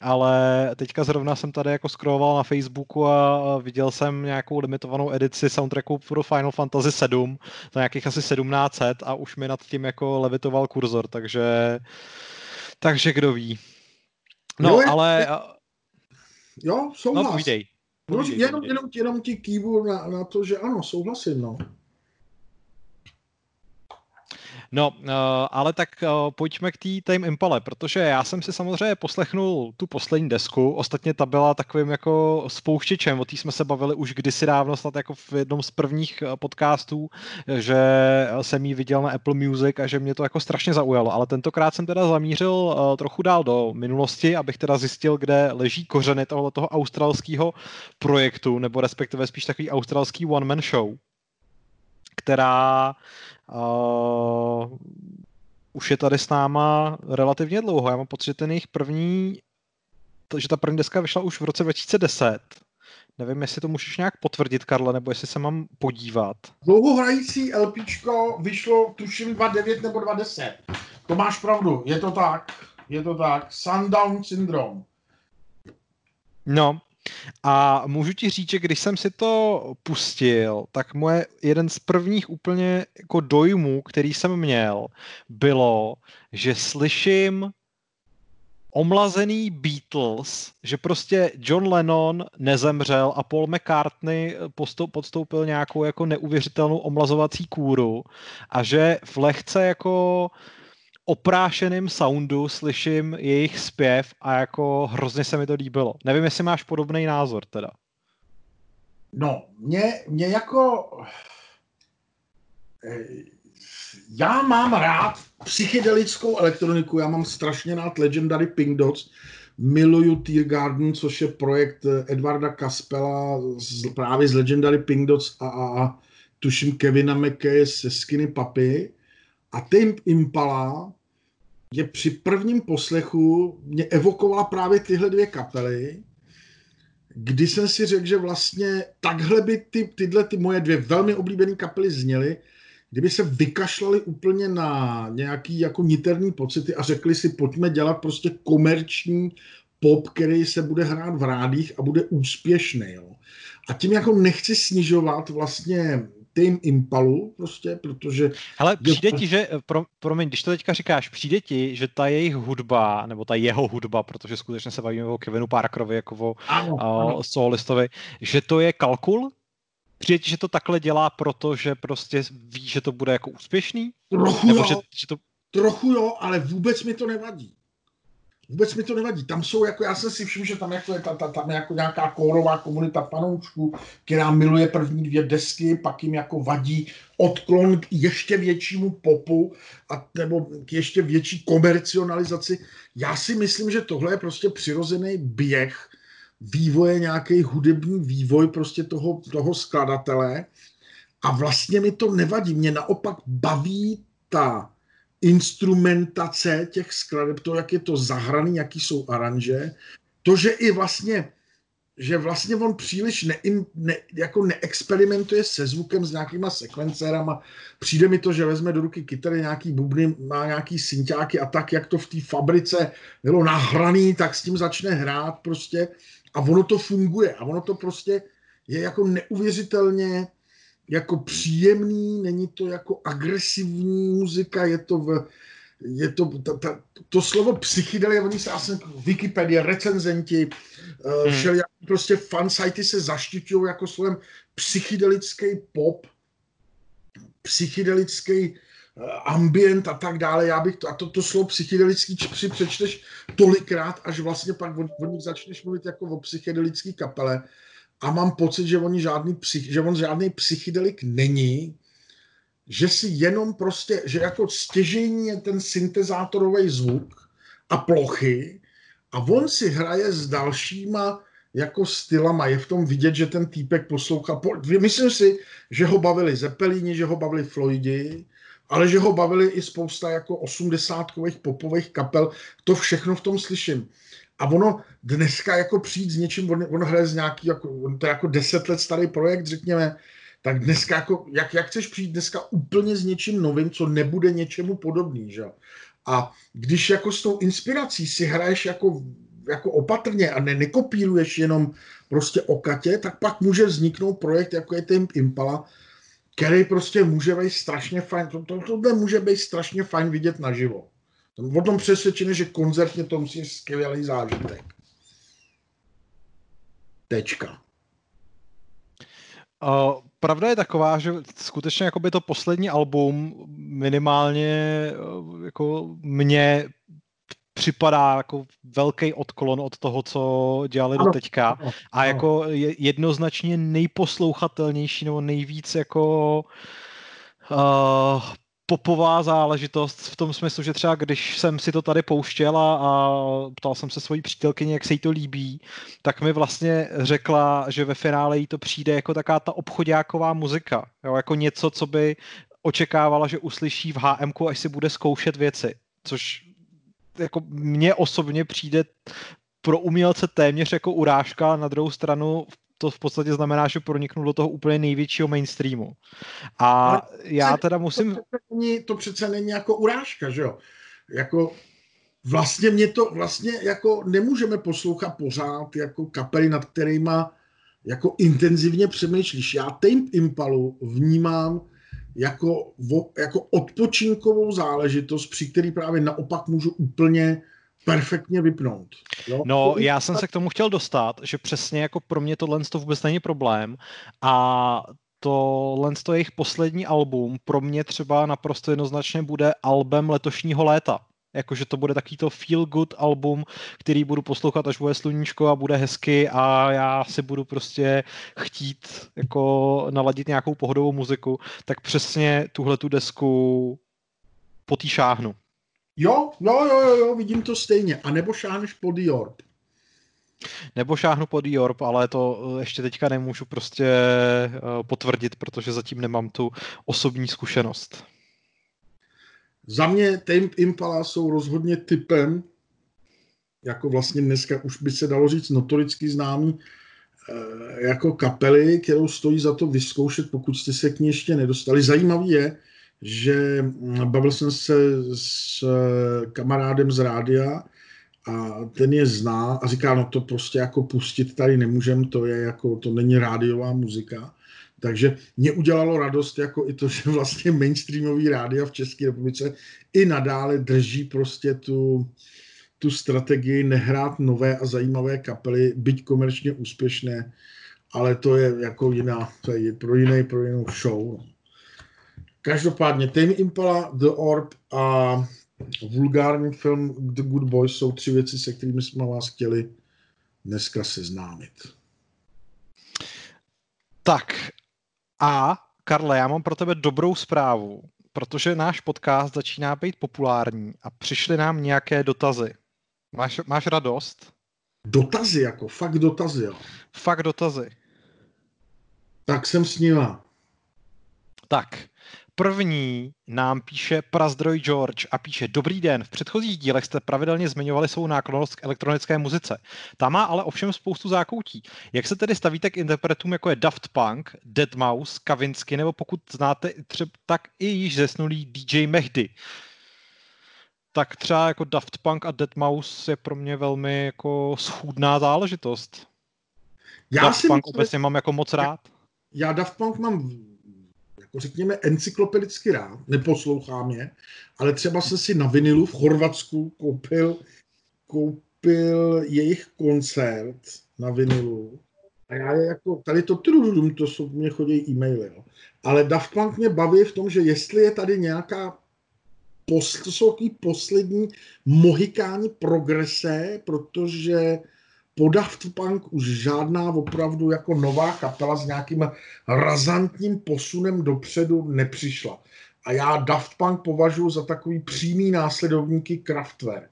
Ale teďka zrovna jsem tady jako scrolloval na Facebooku a viděl jsem nějakou limitovanou edici soundtracku pro Final Fantasy 7 za nějakých asi 1700 a už mi nad tím jako levitoval kurzor, takže takže kdo ví. No, jo, ale... Jo, souhlas. No, povídej. No, jenom, jenom, jenom ti kývu na, na to, že ano, souhlasím, no. No, uh, ale tak uh, pojďme k té Time Impale, protože já jsem si samozřejmě poslechnul tu poslední desku, ostatně ta byla takovým jako spouštěčem, o té jsme se bavili už kdysi dávno, snad jako v jednom z prvních eh, podcastů, že jsem ji viděl na Apple Music a že mě to jako strašně zaujalo, ale tentokrát jsem teda zamířil trochu dál do minulosti, abych teda zjistil, kde leží kořeny tohoto australského projektu, nebo respektive spíš takový australský one-man show, která Uh, už je tady s náma relativně dlouho. Já mám pocit, že ten jejich první, že ta první deska vyšla už v roce 2010. Nevím, jestli to můžeš nějak potvrdit, Karle, nebo jestli se mám podívat. Dlouhohrající LPčko vyšlo, tuším, 2.9 nebo 2.10. To máš pravdu, je to tak. Je to tak. Sundown Syndrome. No, a můžu ti říct, že když jsem si to pustil, tak moje jeden z prvních úplně jako dojmů, který jsem měl, bylo, že slyším omlazený Beatles, že prostě John Lennon nezemřel a Paul McCartney podstoupil nějakou jako neuvěřitelnou omlazovací kůru a že v lehce jako oprášeným soundu slyším jejich zpěv a jako hrozně se mi to líbilo. Nevím, jestli máš podobný názor teda. No, mě, mě jako... Eh, já mám rád psychedelickou elektroniku, já mám strašně rád Legendary Pink Dots, miluju Tear Garden, což je projekt Edvarda Kaspela z, právě z Legendary Pink Dots a, a, a tuším Kevina McKay se Skinny Puppy. A Tame Impala je při prvním poslechu mě evokovala právě tyhle dvě kapely, kdy jsem si řekl, že vlastně takhle by ty, tyhle ty moje dvě velmi oblíbené kapely zněly, kdyby se vykašlali úplně na nějaký jako niterní pocity a řekli si, pojďme dělat prostě komerční pop, který se bude hrát v rádích a bude úspěšný. Jo. A tím jako nechci snižovat vlastně Tame Impalu prostě, protože... Ale přijde ti, že, pro, promiň, když to teďka říkáš, přijde ti, že ta jejich hudba, nebo ta jeho hudba, protože skutečně se bavíme o Kevinu Parkerovi jako o ano, ano. solistovi, že to je kalkul? Přijde ti, že to takhle dělá, protože prostě ví, že to bude jako úspěšný? Trochu nebo jo, že, že to... trochu jo, ale vůbec mi to nevadí vůbec mi to nevadí. Tam jsou, jako já jsem si všiml, že tam jako je ta, ta, tam jako nějaká kórová komunita panoučků, která miluje první dvě desky, pak jim jako vadí odklon k ještě většímu popu a, nebo k ještě větší komercionalizaci. Já si myslím, že tohle je prostě přirozený běh vývoje, nějaký hudební vývoj prostě toho, toho skladatele a vlastně mi to nevadí. Mě naopak baví ta instrumentace těch skladeb, to, jak je to zahraný, jaký jsou aranže, to, že i vlastně že vlastně on příliš ne, ne, jako neexperimentuje se zvukem s nějakýma sekvencérama. Přijde mi to, že vezme do ruky kytary nějaký bubny, má nějaký synťáky a tak, jak to v té fabrice bylo nahraný, tak s tím začne hrát prostě a ono to funguje a ono to prostě je jako neuvěřitelně jako příjemný, není to jako agresivní muzika, je to v, je to, ta, ta, to slovo psychedelie, oni se asi Wikipedie, recenzenti, hmm. všelijak prostě fansajty se zaštiťují jako slovem psychedelický pop, psychedelický eh, ambient a tak dále. Já bych to, a to, to slovo psychedelický si přečteš tolikrát, až vlastně pak o, o nich začneš mluvit jako o psychedelický kapele. A mám pocit, že, oni žádný psych, že on žádný psychedelik není, že si jenom prostě, že jako stěžení je ten syntezátorový zvuk a plochy a on si hraje s dalšíma jako stylama. Je v tom vidět, že ten týpek poslouchá. Myslím si, že ho bavili Zeppelini, že ho bavili Floydi, ale že ho bavili i spousta jako osmdesátkových popových kapel. To všechno v tom slyším. A ono dneska jako přijít s něčím, on, on hraje z nějaký, jako, on to je jako deset let starý projekt, řekněme, tak dneska jako, jak, jak chceš přijít dneska úplně s něčím novým, co nebude něčemu podobný, že? A když jako s tou inspirací si hraješ jako, jako opatrně a ne, nekopíruješ jenom prostě okatě, tak pak může vzniknout projekt, jako je ten Impala, který prostě může být strašně fajn, to, to, tohle může být strašně fajn vidět naživo. O tom přesvědčený, že koncertně to musí skvělý zážitek. Tečka. Uh, pravda je taková, že skutečně jako by to poslední album minimálně jako mě připadá jako velký odklon od toho, co dělali do teďka a jako je jednoznačně nejposlouchatelnější nebo nejvíc jako uh, popová záležitost v tom smyslu, že třeba když jsem si to tady pouštěl a, a ptal jsem se svojí přítelkyně, jak se jí to líbí, tak mi vlastně řekla, že ve finále jí to přijde jako taká ta obchodáková muzika. Jo, jako něco, co by očekávala, že uslyší v HM, až si bude zkoušet věci. Což jako mně osobně přijde pro umělce téměř jako urážka, na druhou stranu to v podstatě znamená, že proniknu do toho úplně největšího mainstreamu. A Ale já teda musím... To přece, není, to přece není jako urážka, že jo? Jako vlastně mě to, vlastně jako nemůžeme poslouchat pořád jako kapely, nad kterýma jako intenzivně přemýšlíš. Já Tame Impalu vnímám jako, jako odpočinkovou záležitost, při který právě naopak můžu úplně perfektně vypnout. Jo? No, já jsem se k tomu chtěl dostat, že přesně jako pro mě tohle to vůbec není problém a tohle to jejich poslední album pro mě třeba naprosto jednoznačně bude album letošního léta. Jakože to bude takový to feel good album, který budu poslouchat, až bude sluníčko a bude hezky a já si budu prostě chtít jako naladit nějakou pohodovou muziku, tak přesně tuhle tu desku potýšáhnu. Jo, jo, jo, jo, jo, vidím to stejně. A nebo šáhneš pod Jorp. Nebo šáhnu pod Jorp, ale to eh, ještě teďka nemůžu prostě eh, potvrdit, protože zatím nemám tu osobní zkušenost. Za mě Tame Impala jsou rozhodně typem, jako vlastně dneska už by se dalo říct notoricky známý, eh, jako kapely, kterou stojí za to vyzkoušet, pokud jste se k ní ještě nedostali. Zajímavý je, že mm, bavil jsem se s eh, kamarádem z rádia a ten je zná a říká, no to prostě jako pustit tady nemůžem, to je jako, to není rádiová muzika. Takže mě udělalo radost jako i to, že vlastně mainstreamový rádia v České republice i nadále drží prostě tu, tu strategii nehrát nové a zajímavé kapely, byť komerčně úspěšné, ale to je jako jiná, to je pro jiný, pro jinou show. No. Každopádně Tame Impala, The Orb a vulgární film The Good Boys jsou tři věci, se kterými jsme vás chtěli dneska seznámit. Tak a Karle, já mám pro tebe dobrou zprávu, protože náš podcast začíná být populární a přišly nám nějaké dotazy. Máš, máš radost? Dotazy, jako fakt dotazy, jo. Fakt dotazy. Tak jsem snila. Tak, první nám píše Prazdroj George a píše Dobrý den, v předchozích dílech jste pravidelně zmiňovali svou náklonost k elektronické muzice. Ta má ale ovšem spoustu zákoutí. Jak se tedy stavíte k interpretům jako je Daft Punk, Deadmau5, Kavinsky nebo pokud znáte třeba tak i již zesnulý DJ Mehdy? Tak třeba jako Daft Punk a Deadmau5 je pro mě velmi jako schůdná záležitost. Já Daft Punk myslím, obecně mám jako moc rád. Já Daft Punk mám jako řekněme, encyklopedicky rád, neposlouchám je, ale třeba jsem si na vinilu v Chorvatsku koupil, koupil jejich koncert na vinilu. A já je jako, tady to trudum, to jsou, mě chodí e-maily, jo. Ale Daft Punk mě baví v tom, že jestli je tady nějaká pos, to jsou poslední mohikáni progrese, protože po Daft Punk už žádná opravdu jako nová kapela s nějakým razantním posunem dopředu nepřišla. A já Daft Punk považuji za takový přímý následovníky Kraftwerk.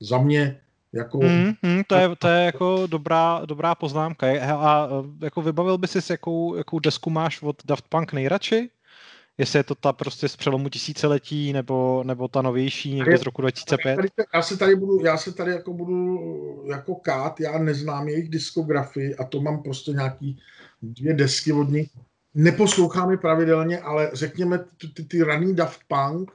Za mě jako... Mm, mm, to, je, to je jako dobrá, dobrá poznámka. A jako vybavil by si, jakou, jakou desku máš od Daft Punk nejradši? Jestli je to ta prostě z přelomu tisíciletí, nebo, nebo ta novější někde z roku 2005? Já se tady budu, já se tady jako budu jako kát, já neznám jejich diskografii a to mám prostě nějaký dvě desky od nich. Neposlouchám je pravidelně, ale řekněme ty, ty, ty raný Daft Punk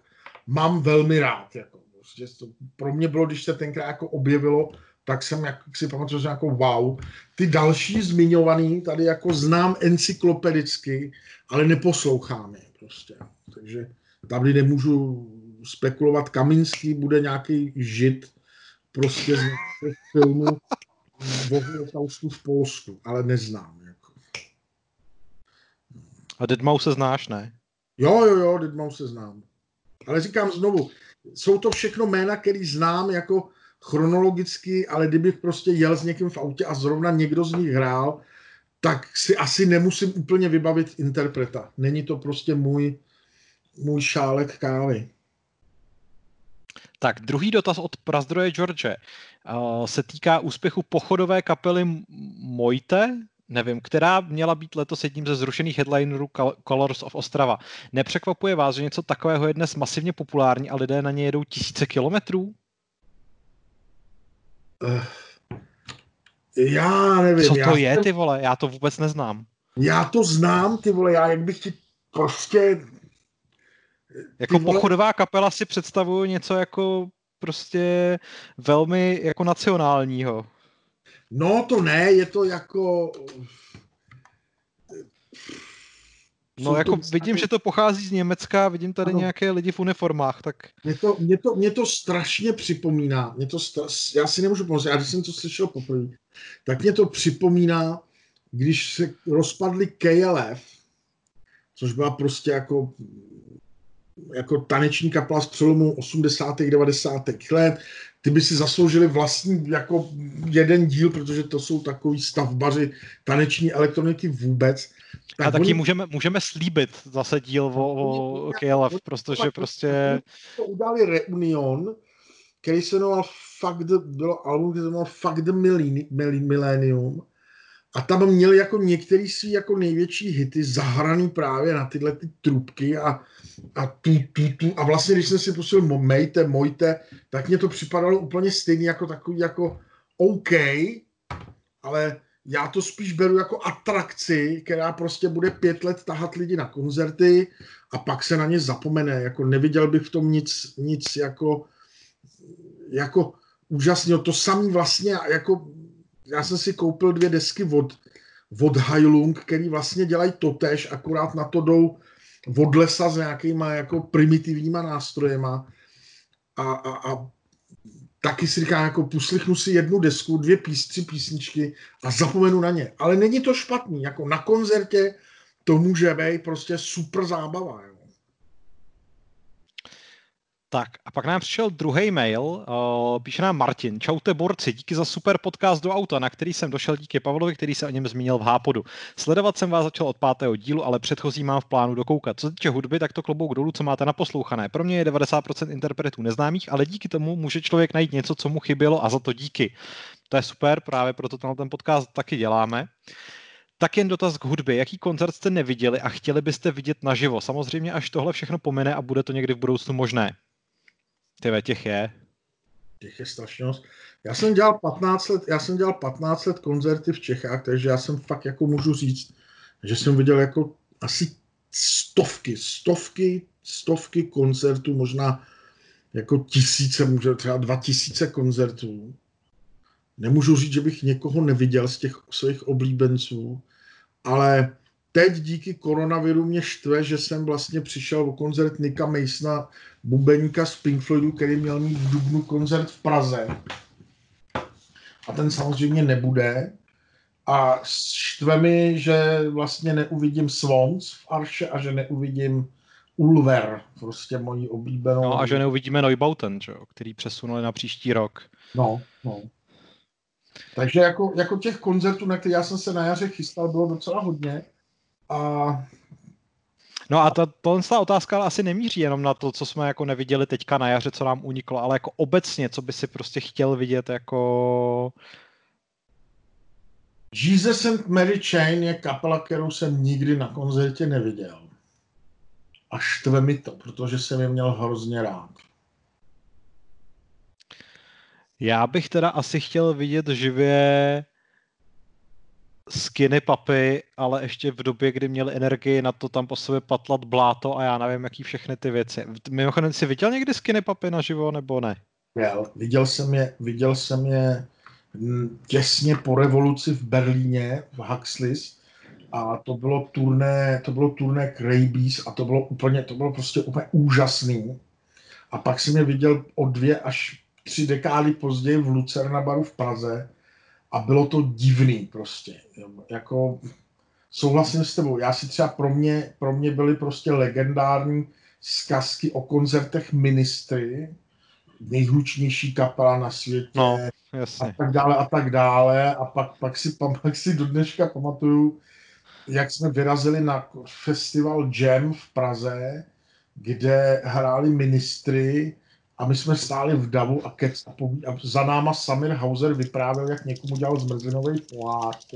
mám velmi rád. Jako. Prostě to pro mě bylo, když se tenkrát jako objevilo, tak jsem jak si pamatuju, že jako wow. Ty další zmiňovaný tady jako znám encyklopedicky, ale neposlouchám je prostě. Takže tady nemůžu spekulovat, Kaminský bude nějaký žid prostě z filmu o holokaustu v Polsku, ale neznám. Jako. A Deadmau se znáš, ne? Jo, jo, jo, Deadmau se znám. Ale říkám znovu, jsou to všechno jména, který znám jako chronologicky, ale kdybych prostě jel s někým v autě a zrovna někdo z nich hrál, tak si asi nemusím úplně vybavit interpreta. Není to prostě můj, můj šálek kávy. Tak druhý dotaz od prazdroje George uh, se týká úspěchu pochodové kapely Mojte, nevím, která měla být letos jedním ze zrušených headlinerů Colors of Ostrava. Nepřekvapuje vás, že něco takového je dnes masivně populární a lidé na ně jedou tisíce kilometrů? Uh, já nevím. Co to já je, ty vole? Já to vůbec neznám. Já to znám, ty vole, já jak bych ti prostě... Jako vole... pochodová kapela si představuju něco jako prostě velmi jako nacionálního. No to ne, je to jako... No jako to, vidím, že to pochází z Německa, vidím tady ano. nějaké lidi v uniformách, tak... Mě to, mě to, mě to strašně připomíná, mě to stra... já si nemůžu pomoct, já když jsem to slyšel poprvé, tak mě to připomíná, když se rozpadly KLF, což byla prostě jako jako taneční kapela z přelomu 80. 90. let. Ty by si zasloužili vlastní jako jeden díl, protože to jsou takový stavbaři taneční elektroniky vůbec. Tak a taky oni, můžeme, můžeme slíbit zase díl o, o KLF, protože prostě... To udali Reunion, který se jmenoval Fuck the, bylo album, který se jmenoval Fuck the Millennium. A tam měli jako některý svý jako největší hity zahraný právě na tyhle ty trubky a, a tu, tu, tu. A vlastně, když jsem si pustil Mejte, Mojte, tak mě to připadalo úplně stejný jako takový jako OK, ale já to spíš beru jako atrakci, která prostě bude pět let tahat lidi na koncerty a pak se na ně zapomene. Jako neviděl bych v tom nic, nic jako, jako úžasného. To samý vlastně, jako já jsem si koupil dvě desky od, od Heilung, který vlastně dělají totež, akorát na to jdou od lesa s nějakýma jako primitivníma nástrojema a, a, a taky si říkám, jako poslechnu si jednu desku, dvě pís, tři písničky a zapomenu na ně. Ale není to špatný, jako na koncertě to může být prostě super zábava. Jo. Tak a pak nám přišel druhý mail, uh, píše nám Martin. Čaute borci, díky za super podcast do auta, na který jsem došel díky Pavlovi, který se o něm zmínil v Hápodu. Sledovat jsem vás začal od pátého dílu, ale předchozí mám v plánu dokoukat. Co se týče hudby, tak to klobouk dolů, co máte naposlouchané. Pro mě je 90% interpretů neznámých, ale díky tomu může člověk najít něco, co mu chybělo a za to díky. To je super, právě proto ten podcast taky děláme. Tak jen dotaz k hudbě. Jaký koncert jste neviděli a chtěli byste vidět naživo? Samozřejmě, až tohle všechno pomine a bude to někdy v budoucnu možné. Ty těch je. Těch je strašně Já jsem dělal 15 let, já jsem dělal 15 let koncerty v Čechách, takže já jsem fakt jako můžu říct, že jsem viděl jako asi stovky, stovky, stovky koncertů, možná jako tisíce, může třeba dva tisíce koncertů. Nemůžu říct, že bych někoho neviděl z těch svých oblíbenců, ale teď díky koronaviru mě štve, že jsem vlastně přišel o koncert Nika Masona, bubeníka z Pink Floydu, který měl mít v Dubnu koncert v Praze. A ten samozřejmě nebude. A štve mi, že vlastně neuvidím Swans v Arše a že neuvidím Ulver, prostě mojí oblíbenou. No a že neuvidíme Neubauten, že jo, který přesunuli na příští rok. No, no. Takže jako, jako těch koncertů, na které já jsem se na jaře chystal, bylo docela hodně. A No a ta, ta otázka asi nemíří jenom na to, co jsme jako neviděli teďka na jaře, co nám uniklo, ale jako obecně, co by si prostě chtěl vidět jako... Jesus and Mary Chain je kapela, kterou jsem nikdy na koncertě neviděl. A štve mi to, protože jsem je měl hrozně rád. Já bych teda asi chtěl vidět živě skinny papy, ale ještě v době, kdy měli energii na to tam po sobě patlat bláto a já nevím, jaký všechny ty věci. Mimochodem, jsi viděl někdy skinny papy naživo, nebo ne? Viděl, viděl jsem je, viděl jsem je těsně po revoluci v Berlíně, v Huxleys, a to bylo turné, to bylo turné Crabies a to bylo úplně, to bylo prostě úplně úžasný. A pak jsem je viděl o dvě až tři dekády později v Lucerna baru v Praze a bylo to divný prostě. Jako souhlasím s tebou. Já si třeba pro mě, pro mě byly prostě legendární zkazky o koncertech ministry, nejhlučnější kapela na světě no, jasně. a tak dále a tak dále. A pak, pak, si, pak si do dneška pamatuju, jak jsme vyrazili na festival Jam v Praze, kde hráli ministry a my jsme stáli v davu a, kec, a, poví, a za náma Samir Hauser vyprávěl, jak někomu dělal zmrzlinový pohář,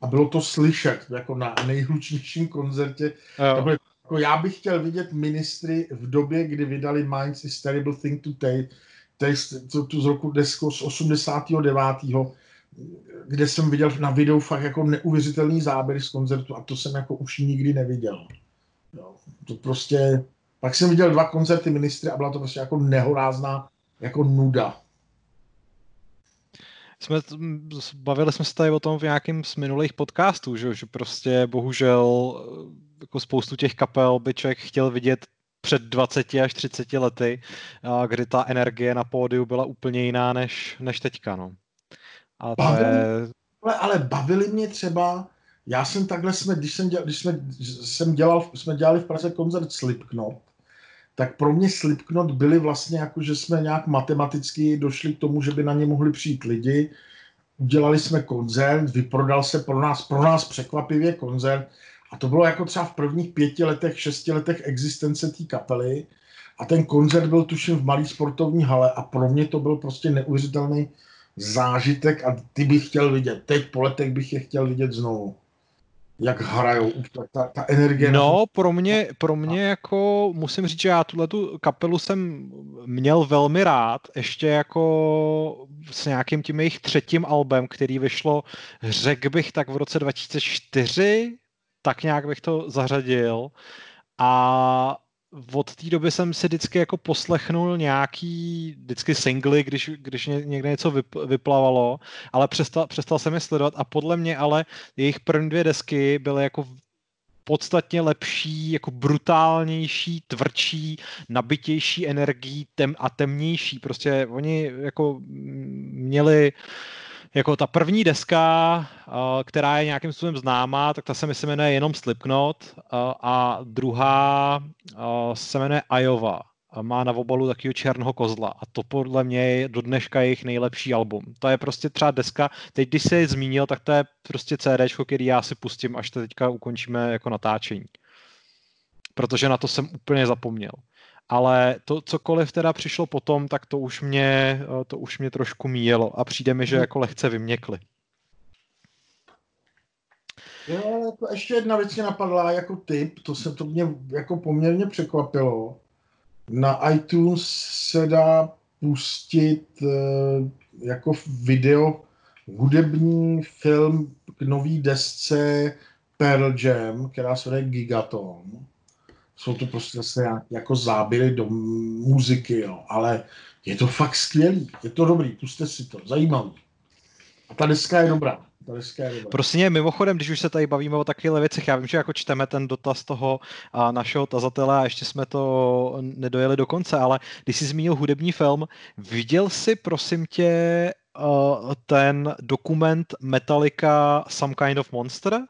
A bylo to slyšet, jako na nejhlučnějším koncertě. To bylo, jako já bych chtěl vidět ministry v době, kdy vydali Minds is Terrible Thing to Take, text, to, to z roku desko z 89 kde jsem viděl na videu fakt jako neuvěřitelný záběr z koncertu a to jsem jako už nikdy neviděl. Jo, to prostě, pak jsem viděl dva koncerty ministry a byla to prostě jako nehorázná jako nuda. Jsme, bavili jsme se tady o tom v nějakém z minulých podcastů, že, že prostě bohužel jako spoustu těch kapel by člověk chtěl vidět před 20 až 30 lety, kdy ta energie na pódiu byla úplně jiná než, než teďka. No. A to bavili, je... ale, ale bavili mě třeba, já jsem takhle, jsme, když jsem dělal, když jsme, jsem dělal, jsme dělali v Praze koncert Slipknot, tak pro mě Slipknot byli vlastně jako, že jsme nějak matematicky došli k tomu, že by na ně mohli přijít lidi. Udělali jsme koncert, vyprodal se pro nás, pro nás překvapivě koncert a to bylo jako třeba v prvních pěti letech, šesti letech existence té kapely a ten koncert byl tuším v malý sportovní hale a pro mě to byl prostě neuvěřitelný zážitek a ty bych chtěl vidět. Teď po letech bych je chtěl vidět znovu. Jak hrajou, ta, ta energie. No, na... pro mě, pro mě jako musím říct, že já tuhle tu kapelu jsem měl velmi rád, ještě jako s nějakým tím jejich třetím albem, který vyšlo, řekl bych tak v roce 2004, tak nějak bych to zařadil. A od té doby jsem si vždycky jako poslechnul nějaký vždycky singly, když, když někde něco vyp, vyplavalo, ale přestal, přestal jsem je sledovat a podle mě ale jejich první dvě desky byly jako podstatně lepší, jako brutálnější, tvrdší, nabitější energií tem a temnější. Prostě oni jako měli uh, jako ta první deska, která je nějakým způsobem známá, tak ta se mi se jmenuje jenom Slipknot a druhá se jmenuje Iowa a má na obalu takového černého kozla a to podle mě je do dneška jejich nejlepší album. To je prostě třeba deska, teď když se je zmínil, tak to je prostě CD, který já si pustím, až to teďka ukončíme jako natáčení. Protože na to jsem úplně zapomněl ale to cokoliv teda přišlo potom, tak to už mě, eh, to už mě trošku míjelo a přijde mi, že mhm. jako lehce vyměkli. Jo, jako ještě jedna věc mě napadla jako tip, to se to mě jako poměrně překvapilo. Na iTunes se dá pustit uh, jako video hudební film k nový desce Pearl Jam, která se jmenuje Gigaton. Jsou to prostě zase jako záběry do muziky, jo. ale je to fakt skvělý, je to dobrý, puste si to, zajímavý. A ta deska je dobrá. Prostě mimochodem, když už se tady bavíme o takových věcech, já vím, že jako čteme ten dotaz toho a našeho tazatele a ještě jsme to nedojeli do konce, ale když jsi zmínil hudební film, viděl jsi prosím tě ten dokument Metallica Some Kind of Monster?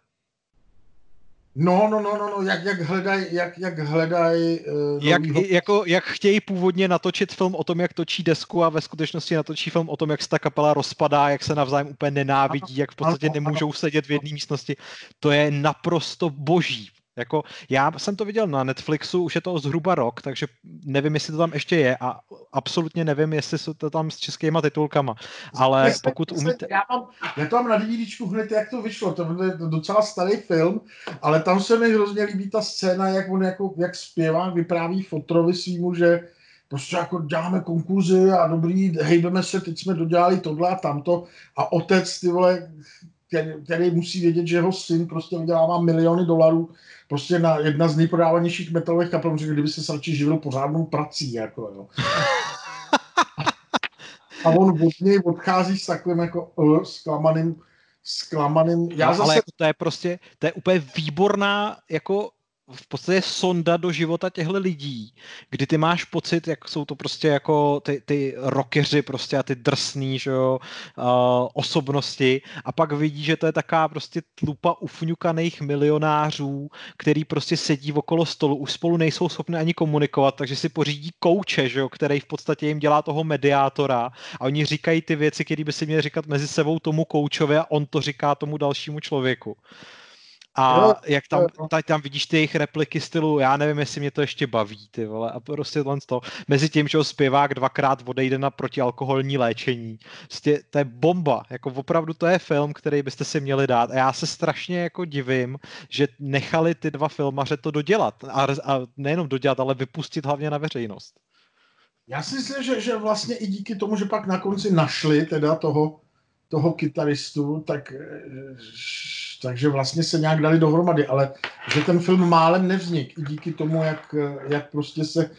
No, no, no, no, no, jak, jak hledají, jak, jak hledaj, uh, jak, jako, jak chtějí původně natočit film o tom, jak točí desku a ve skutečnosti natočí film o tom, jak se ta kapela rozpadá, jak se navzájem úplně nenávidí, jak v podstatě nemůžou sedět v jedné místnosti. To je naprosto boží. Jako, já jsem to viděl na Netflixu, už je to zhruba rok, takže nevím, jestli to tam ještě je a absolutně nevím, jestli jsou to tam s českýma titulkama, ale Myslím, pokud umíte... Já, mám, já to mám na DVDčku hned, jak to vyšlo, to je docela starý film, ale tam se mi hrozně líbí ta scéna, jak on jako, jak zpěvá, vypráví Fotrovi svýmu, že prostě jako děláme konkurzy a dobrý, hejbeme se, teď jsme dodělali tohle a tamto a otec, ty vole, který, který musí vědět, že jeho syn prostě vydělává miliony dolarů prostě na jedna z nejprodávanějších metalových kapel, že kdyby se radši živil pořádnou prací, jako jo. A on od něj odchází s takovým jako uh, zklamaným, zklamaným. Já no, zase... Ale jako to je prostě, to je úplně výborná jako v podstatě sonda do života těchto lidí, kdy ty máš pocit, jak jsou to prostě jako ty, ty rockeři prostě a ty drsný, že jo, uh, osobnosti a pak vidí, že to je taká prostě tlupa ufňukaných milionářů, který prostě sedí okolo stolu, už spolu nejsou schopni ani komunikovat, takže si pořídí kouče, že jo, který v podstatě jim dělá toho mediátora a oni říkají ty věci, které by si měli říkat mezi sebou tomu koučovi a on to říká tomu dalšímu člověku. A no, jak tam, tady tam vidíš ty jejich repliky stylu, já nevím, jestli mě to ještě baví, ty vole, a prostě tohle to. Mezi tím, že zpěvák dvakrát odejde na protialkoholní léčení. Prostě to je bomba, jako opravdu to je film, který byste si měli dát. A já se strašně jako divím, že nechali ty dva filmaře to dodělat. A, a nejenom dodělat, ale vypustit hlavně na veřejnost. Já si myslím, že, že vlastně i díky tomu, že pak na konci našli teda toho, toho kytaristu, tak takže vlastně se nějak dali dohromady, ale že ten film málem nevznik i díky tomu, jak, jak prostě se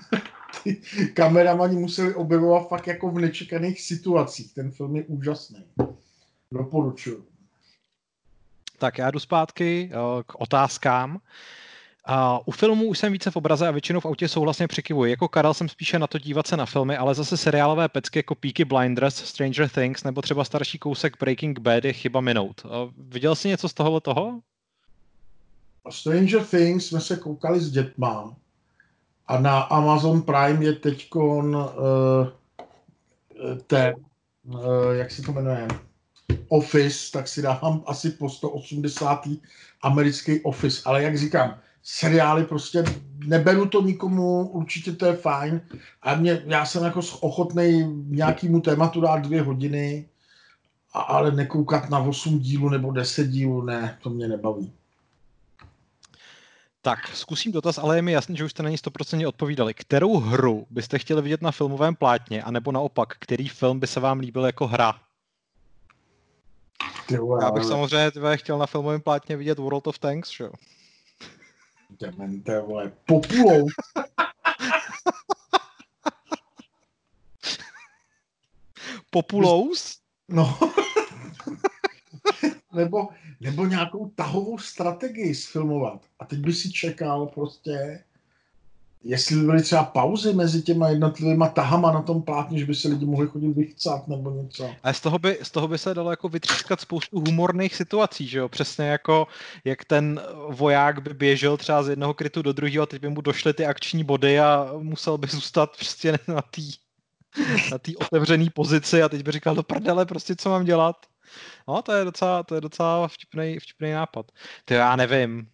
ty kameramani museli objevovat fakt jako v nečekaných situacích. Ten film je úžasný. Doporučuji. Tak já jdu zpátky eh, k otázkám. A u filmů už jsem více v obraze a většinou v autě souhlasně přikivuji. Jako Karel jsem spíše na to dívat se na filmy, ale zase seriálové pecky jako Peaky Blinders, Stranger Things nebo třeba starší kousek Breaking Bad je chyba minout. Viděl jsi něco z tohohle toho? Stranger Things jsme se koukali s dětma a na Amazon Prime je teď uh, ten, uh, jak se to jmenuje, Office, tak si dávám asi po 180. americký Office, ale jak říkám, seriály prostě neberu to nikomu, určitě to je fajn. A mě, já jsem jako ochotný nějakýmu tématu dát dvě hodiny, a, ale nekoukat na 8 dílů nebo 10 dílů, ne, to mě nebaví. Tak, zkusím dotaz, ale je mi jasný, že už jste na ní 100% odpovídali. Kterou hru byste chtěli vidět na filmovém plátně, anebo naopak, který film by se vám líbil jako hra? Já bych samozřejmě chtěl na filmovém plátně vidět World of Tanks, že jo? Demente, vole, populou. Populous? No. nebo, nebo nějakou tahovou strategii sfilmovat. A teď by si čekal prostě jestli by byly třeba pauzy mezi těma jednotlivýma tahama na tom plátně, že by se lidi mohli chodit vychcat nebo něco. A z toho by, z toho by se dalo jako vytřískat spoustu humorných situací, že jo? Přesně jako, jak ten voják by běžel třeba z jednoho krytu do druhého a teď by mu došly ty akční body a musel by zůstat prostě na té na otevřené pozici a teď by říkal, do prdele, prostě co mám dělat? No, to je docela, to je docela vtipný, vtipný nápad. To já nevím.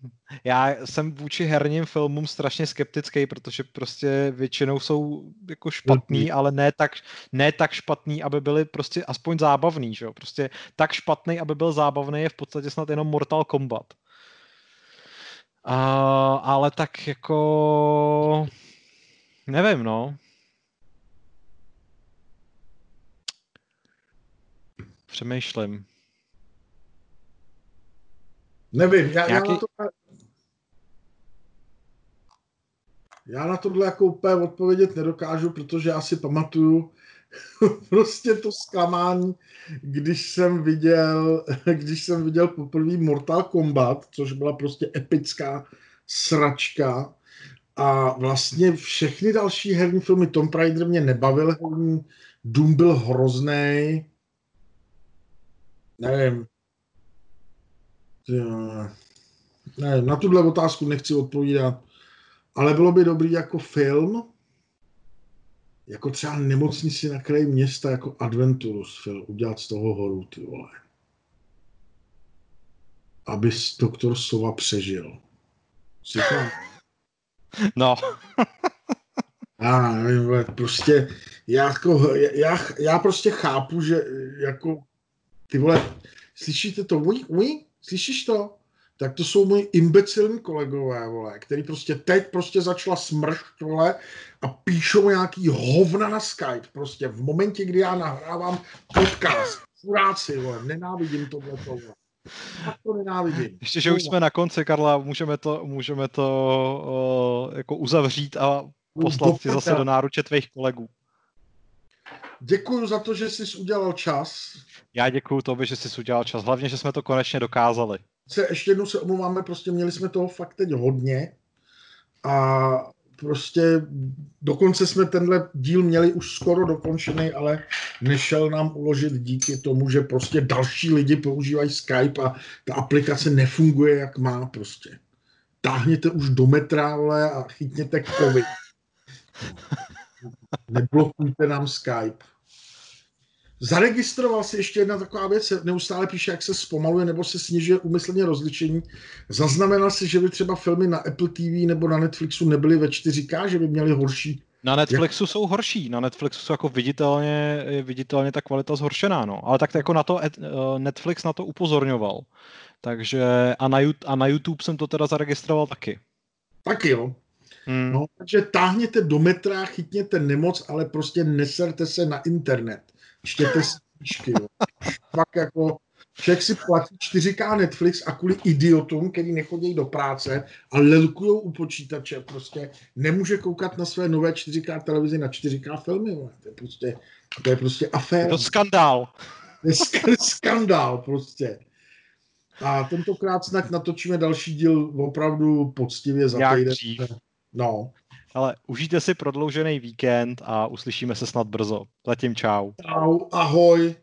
Já jsem vůči herním filmům strašně skeptický, protože prostě většinou jsou jako špatný, ale ne tak, ne tak špatný, aby byly prostě aspoň zábavný, že jo? Prostě tak špatný, aby byl zábavný, je v podstatě snad jenom Mortal Kombat. Uh, ale tak jako... Nevím, no. Přemýšlím. Nevím, já, Nějaký... já, na to, já na tohle jako úplně odpovědět nedokážu, protože já si pamatuju prostě to zklamání, když jsem viděl, když jsem viděl poprvé Mortal Kombat, což byla prostě epická sračka a vlastně všechny další herní filmy, Tom Raider mě nebavil herní, Doom byl hrozný, nevím, ne, na tuhle otázku nechci odpovídat, ale bylo by dobrý jako film, jako třeba nemocnici na kraji města, jako Adventurus film, udělat z toho horu, ty vole. Aby doktor Sova přežil. Tam... No. Já nevím, prostě, já, jako, já, já prostě chápu, že jako, ty vole, slyšíte to, uj, uj, Slyšíš to? Tak to jsou moji imbecilní kolegové, vole, který prostě teď prostě začala smršť, vole, a píšou nějaký hovna na Skype, prostě v momentě, kdy já nahrávám podcast. Furáci, vole, nenávidím tohle vole. Tak to nenávidím. Ještě, že už jsme na konci, Karla, můžeme to, můžeme to uh, jako uzavřít a poslat si zase do náruče tvých kolegů. Děkuji za to, že jsi udělal čas. Já děkuji tobě, že jsi udělal čas. Hlavně, že jsme to konečně dokázali. Se, ještě jednou se omlouváme, prostě měli jsme toho fakt teď hodně. A prostě dokonce jsme tenhle díl měli už skoro dokončený, ale nešel nám uložit díky tomu, že prostě další lidi používají Skype a ta aplikace nefunguje, jak má prostě. Táhněte už do metra, a chytněte covid. Neblokujte nám Skype. Zaregistroval si ještě jedna taková věc, neustále píše, jak se zpomaluje nebo se snižuje umyslně rozlišení. Zaznamenal si, že by třeba filmy na Apple TV nebo na Netflixu nebyly ve 4K, že by měly horší na Netflixu jak... jsou horší, na Netflixu jsou jako viditelně, viditelně ta kvalita zhoršená, no. Ale tak jako na to eh, Netflix na to upozorňoval. Takže a na, a na YouTube jsem to teda zaregistroval taky. Taky jo. Hmm. No, takže táhněte do metra, chytněte nemoc, ale prostě neserte se na internet. Čtěte si knížky. Fakt jako Člověk si platí 4K Netflix a kvůli idiotům, který nechodí do práce a lelkujou u počítače, prostě nemůže koukat na své nové 4K televizi na 4K filmy. To je prostě, to je prostě aféra. Je to skandál. To je skandál prostě. A tentokrát snad natočíme další díl opravdu poctivě za týden. No. Ale užijte si prodloužený víkend a uslyšíme se snad brzo. Zatím čau. Čau, ahoj.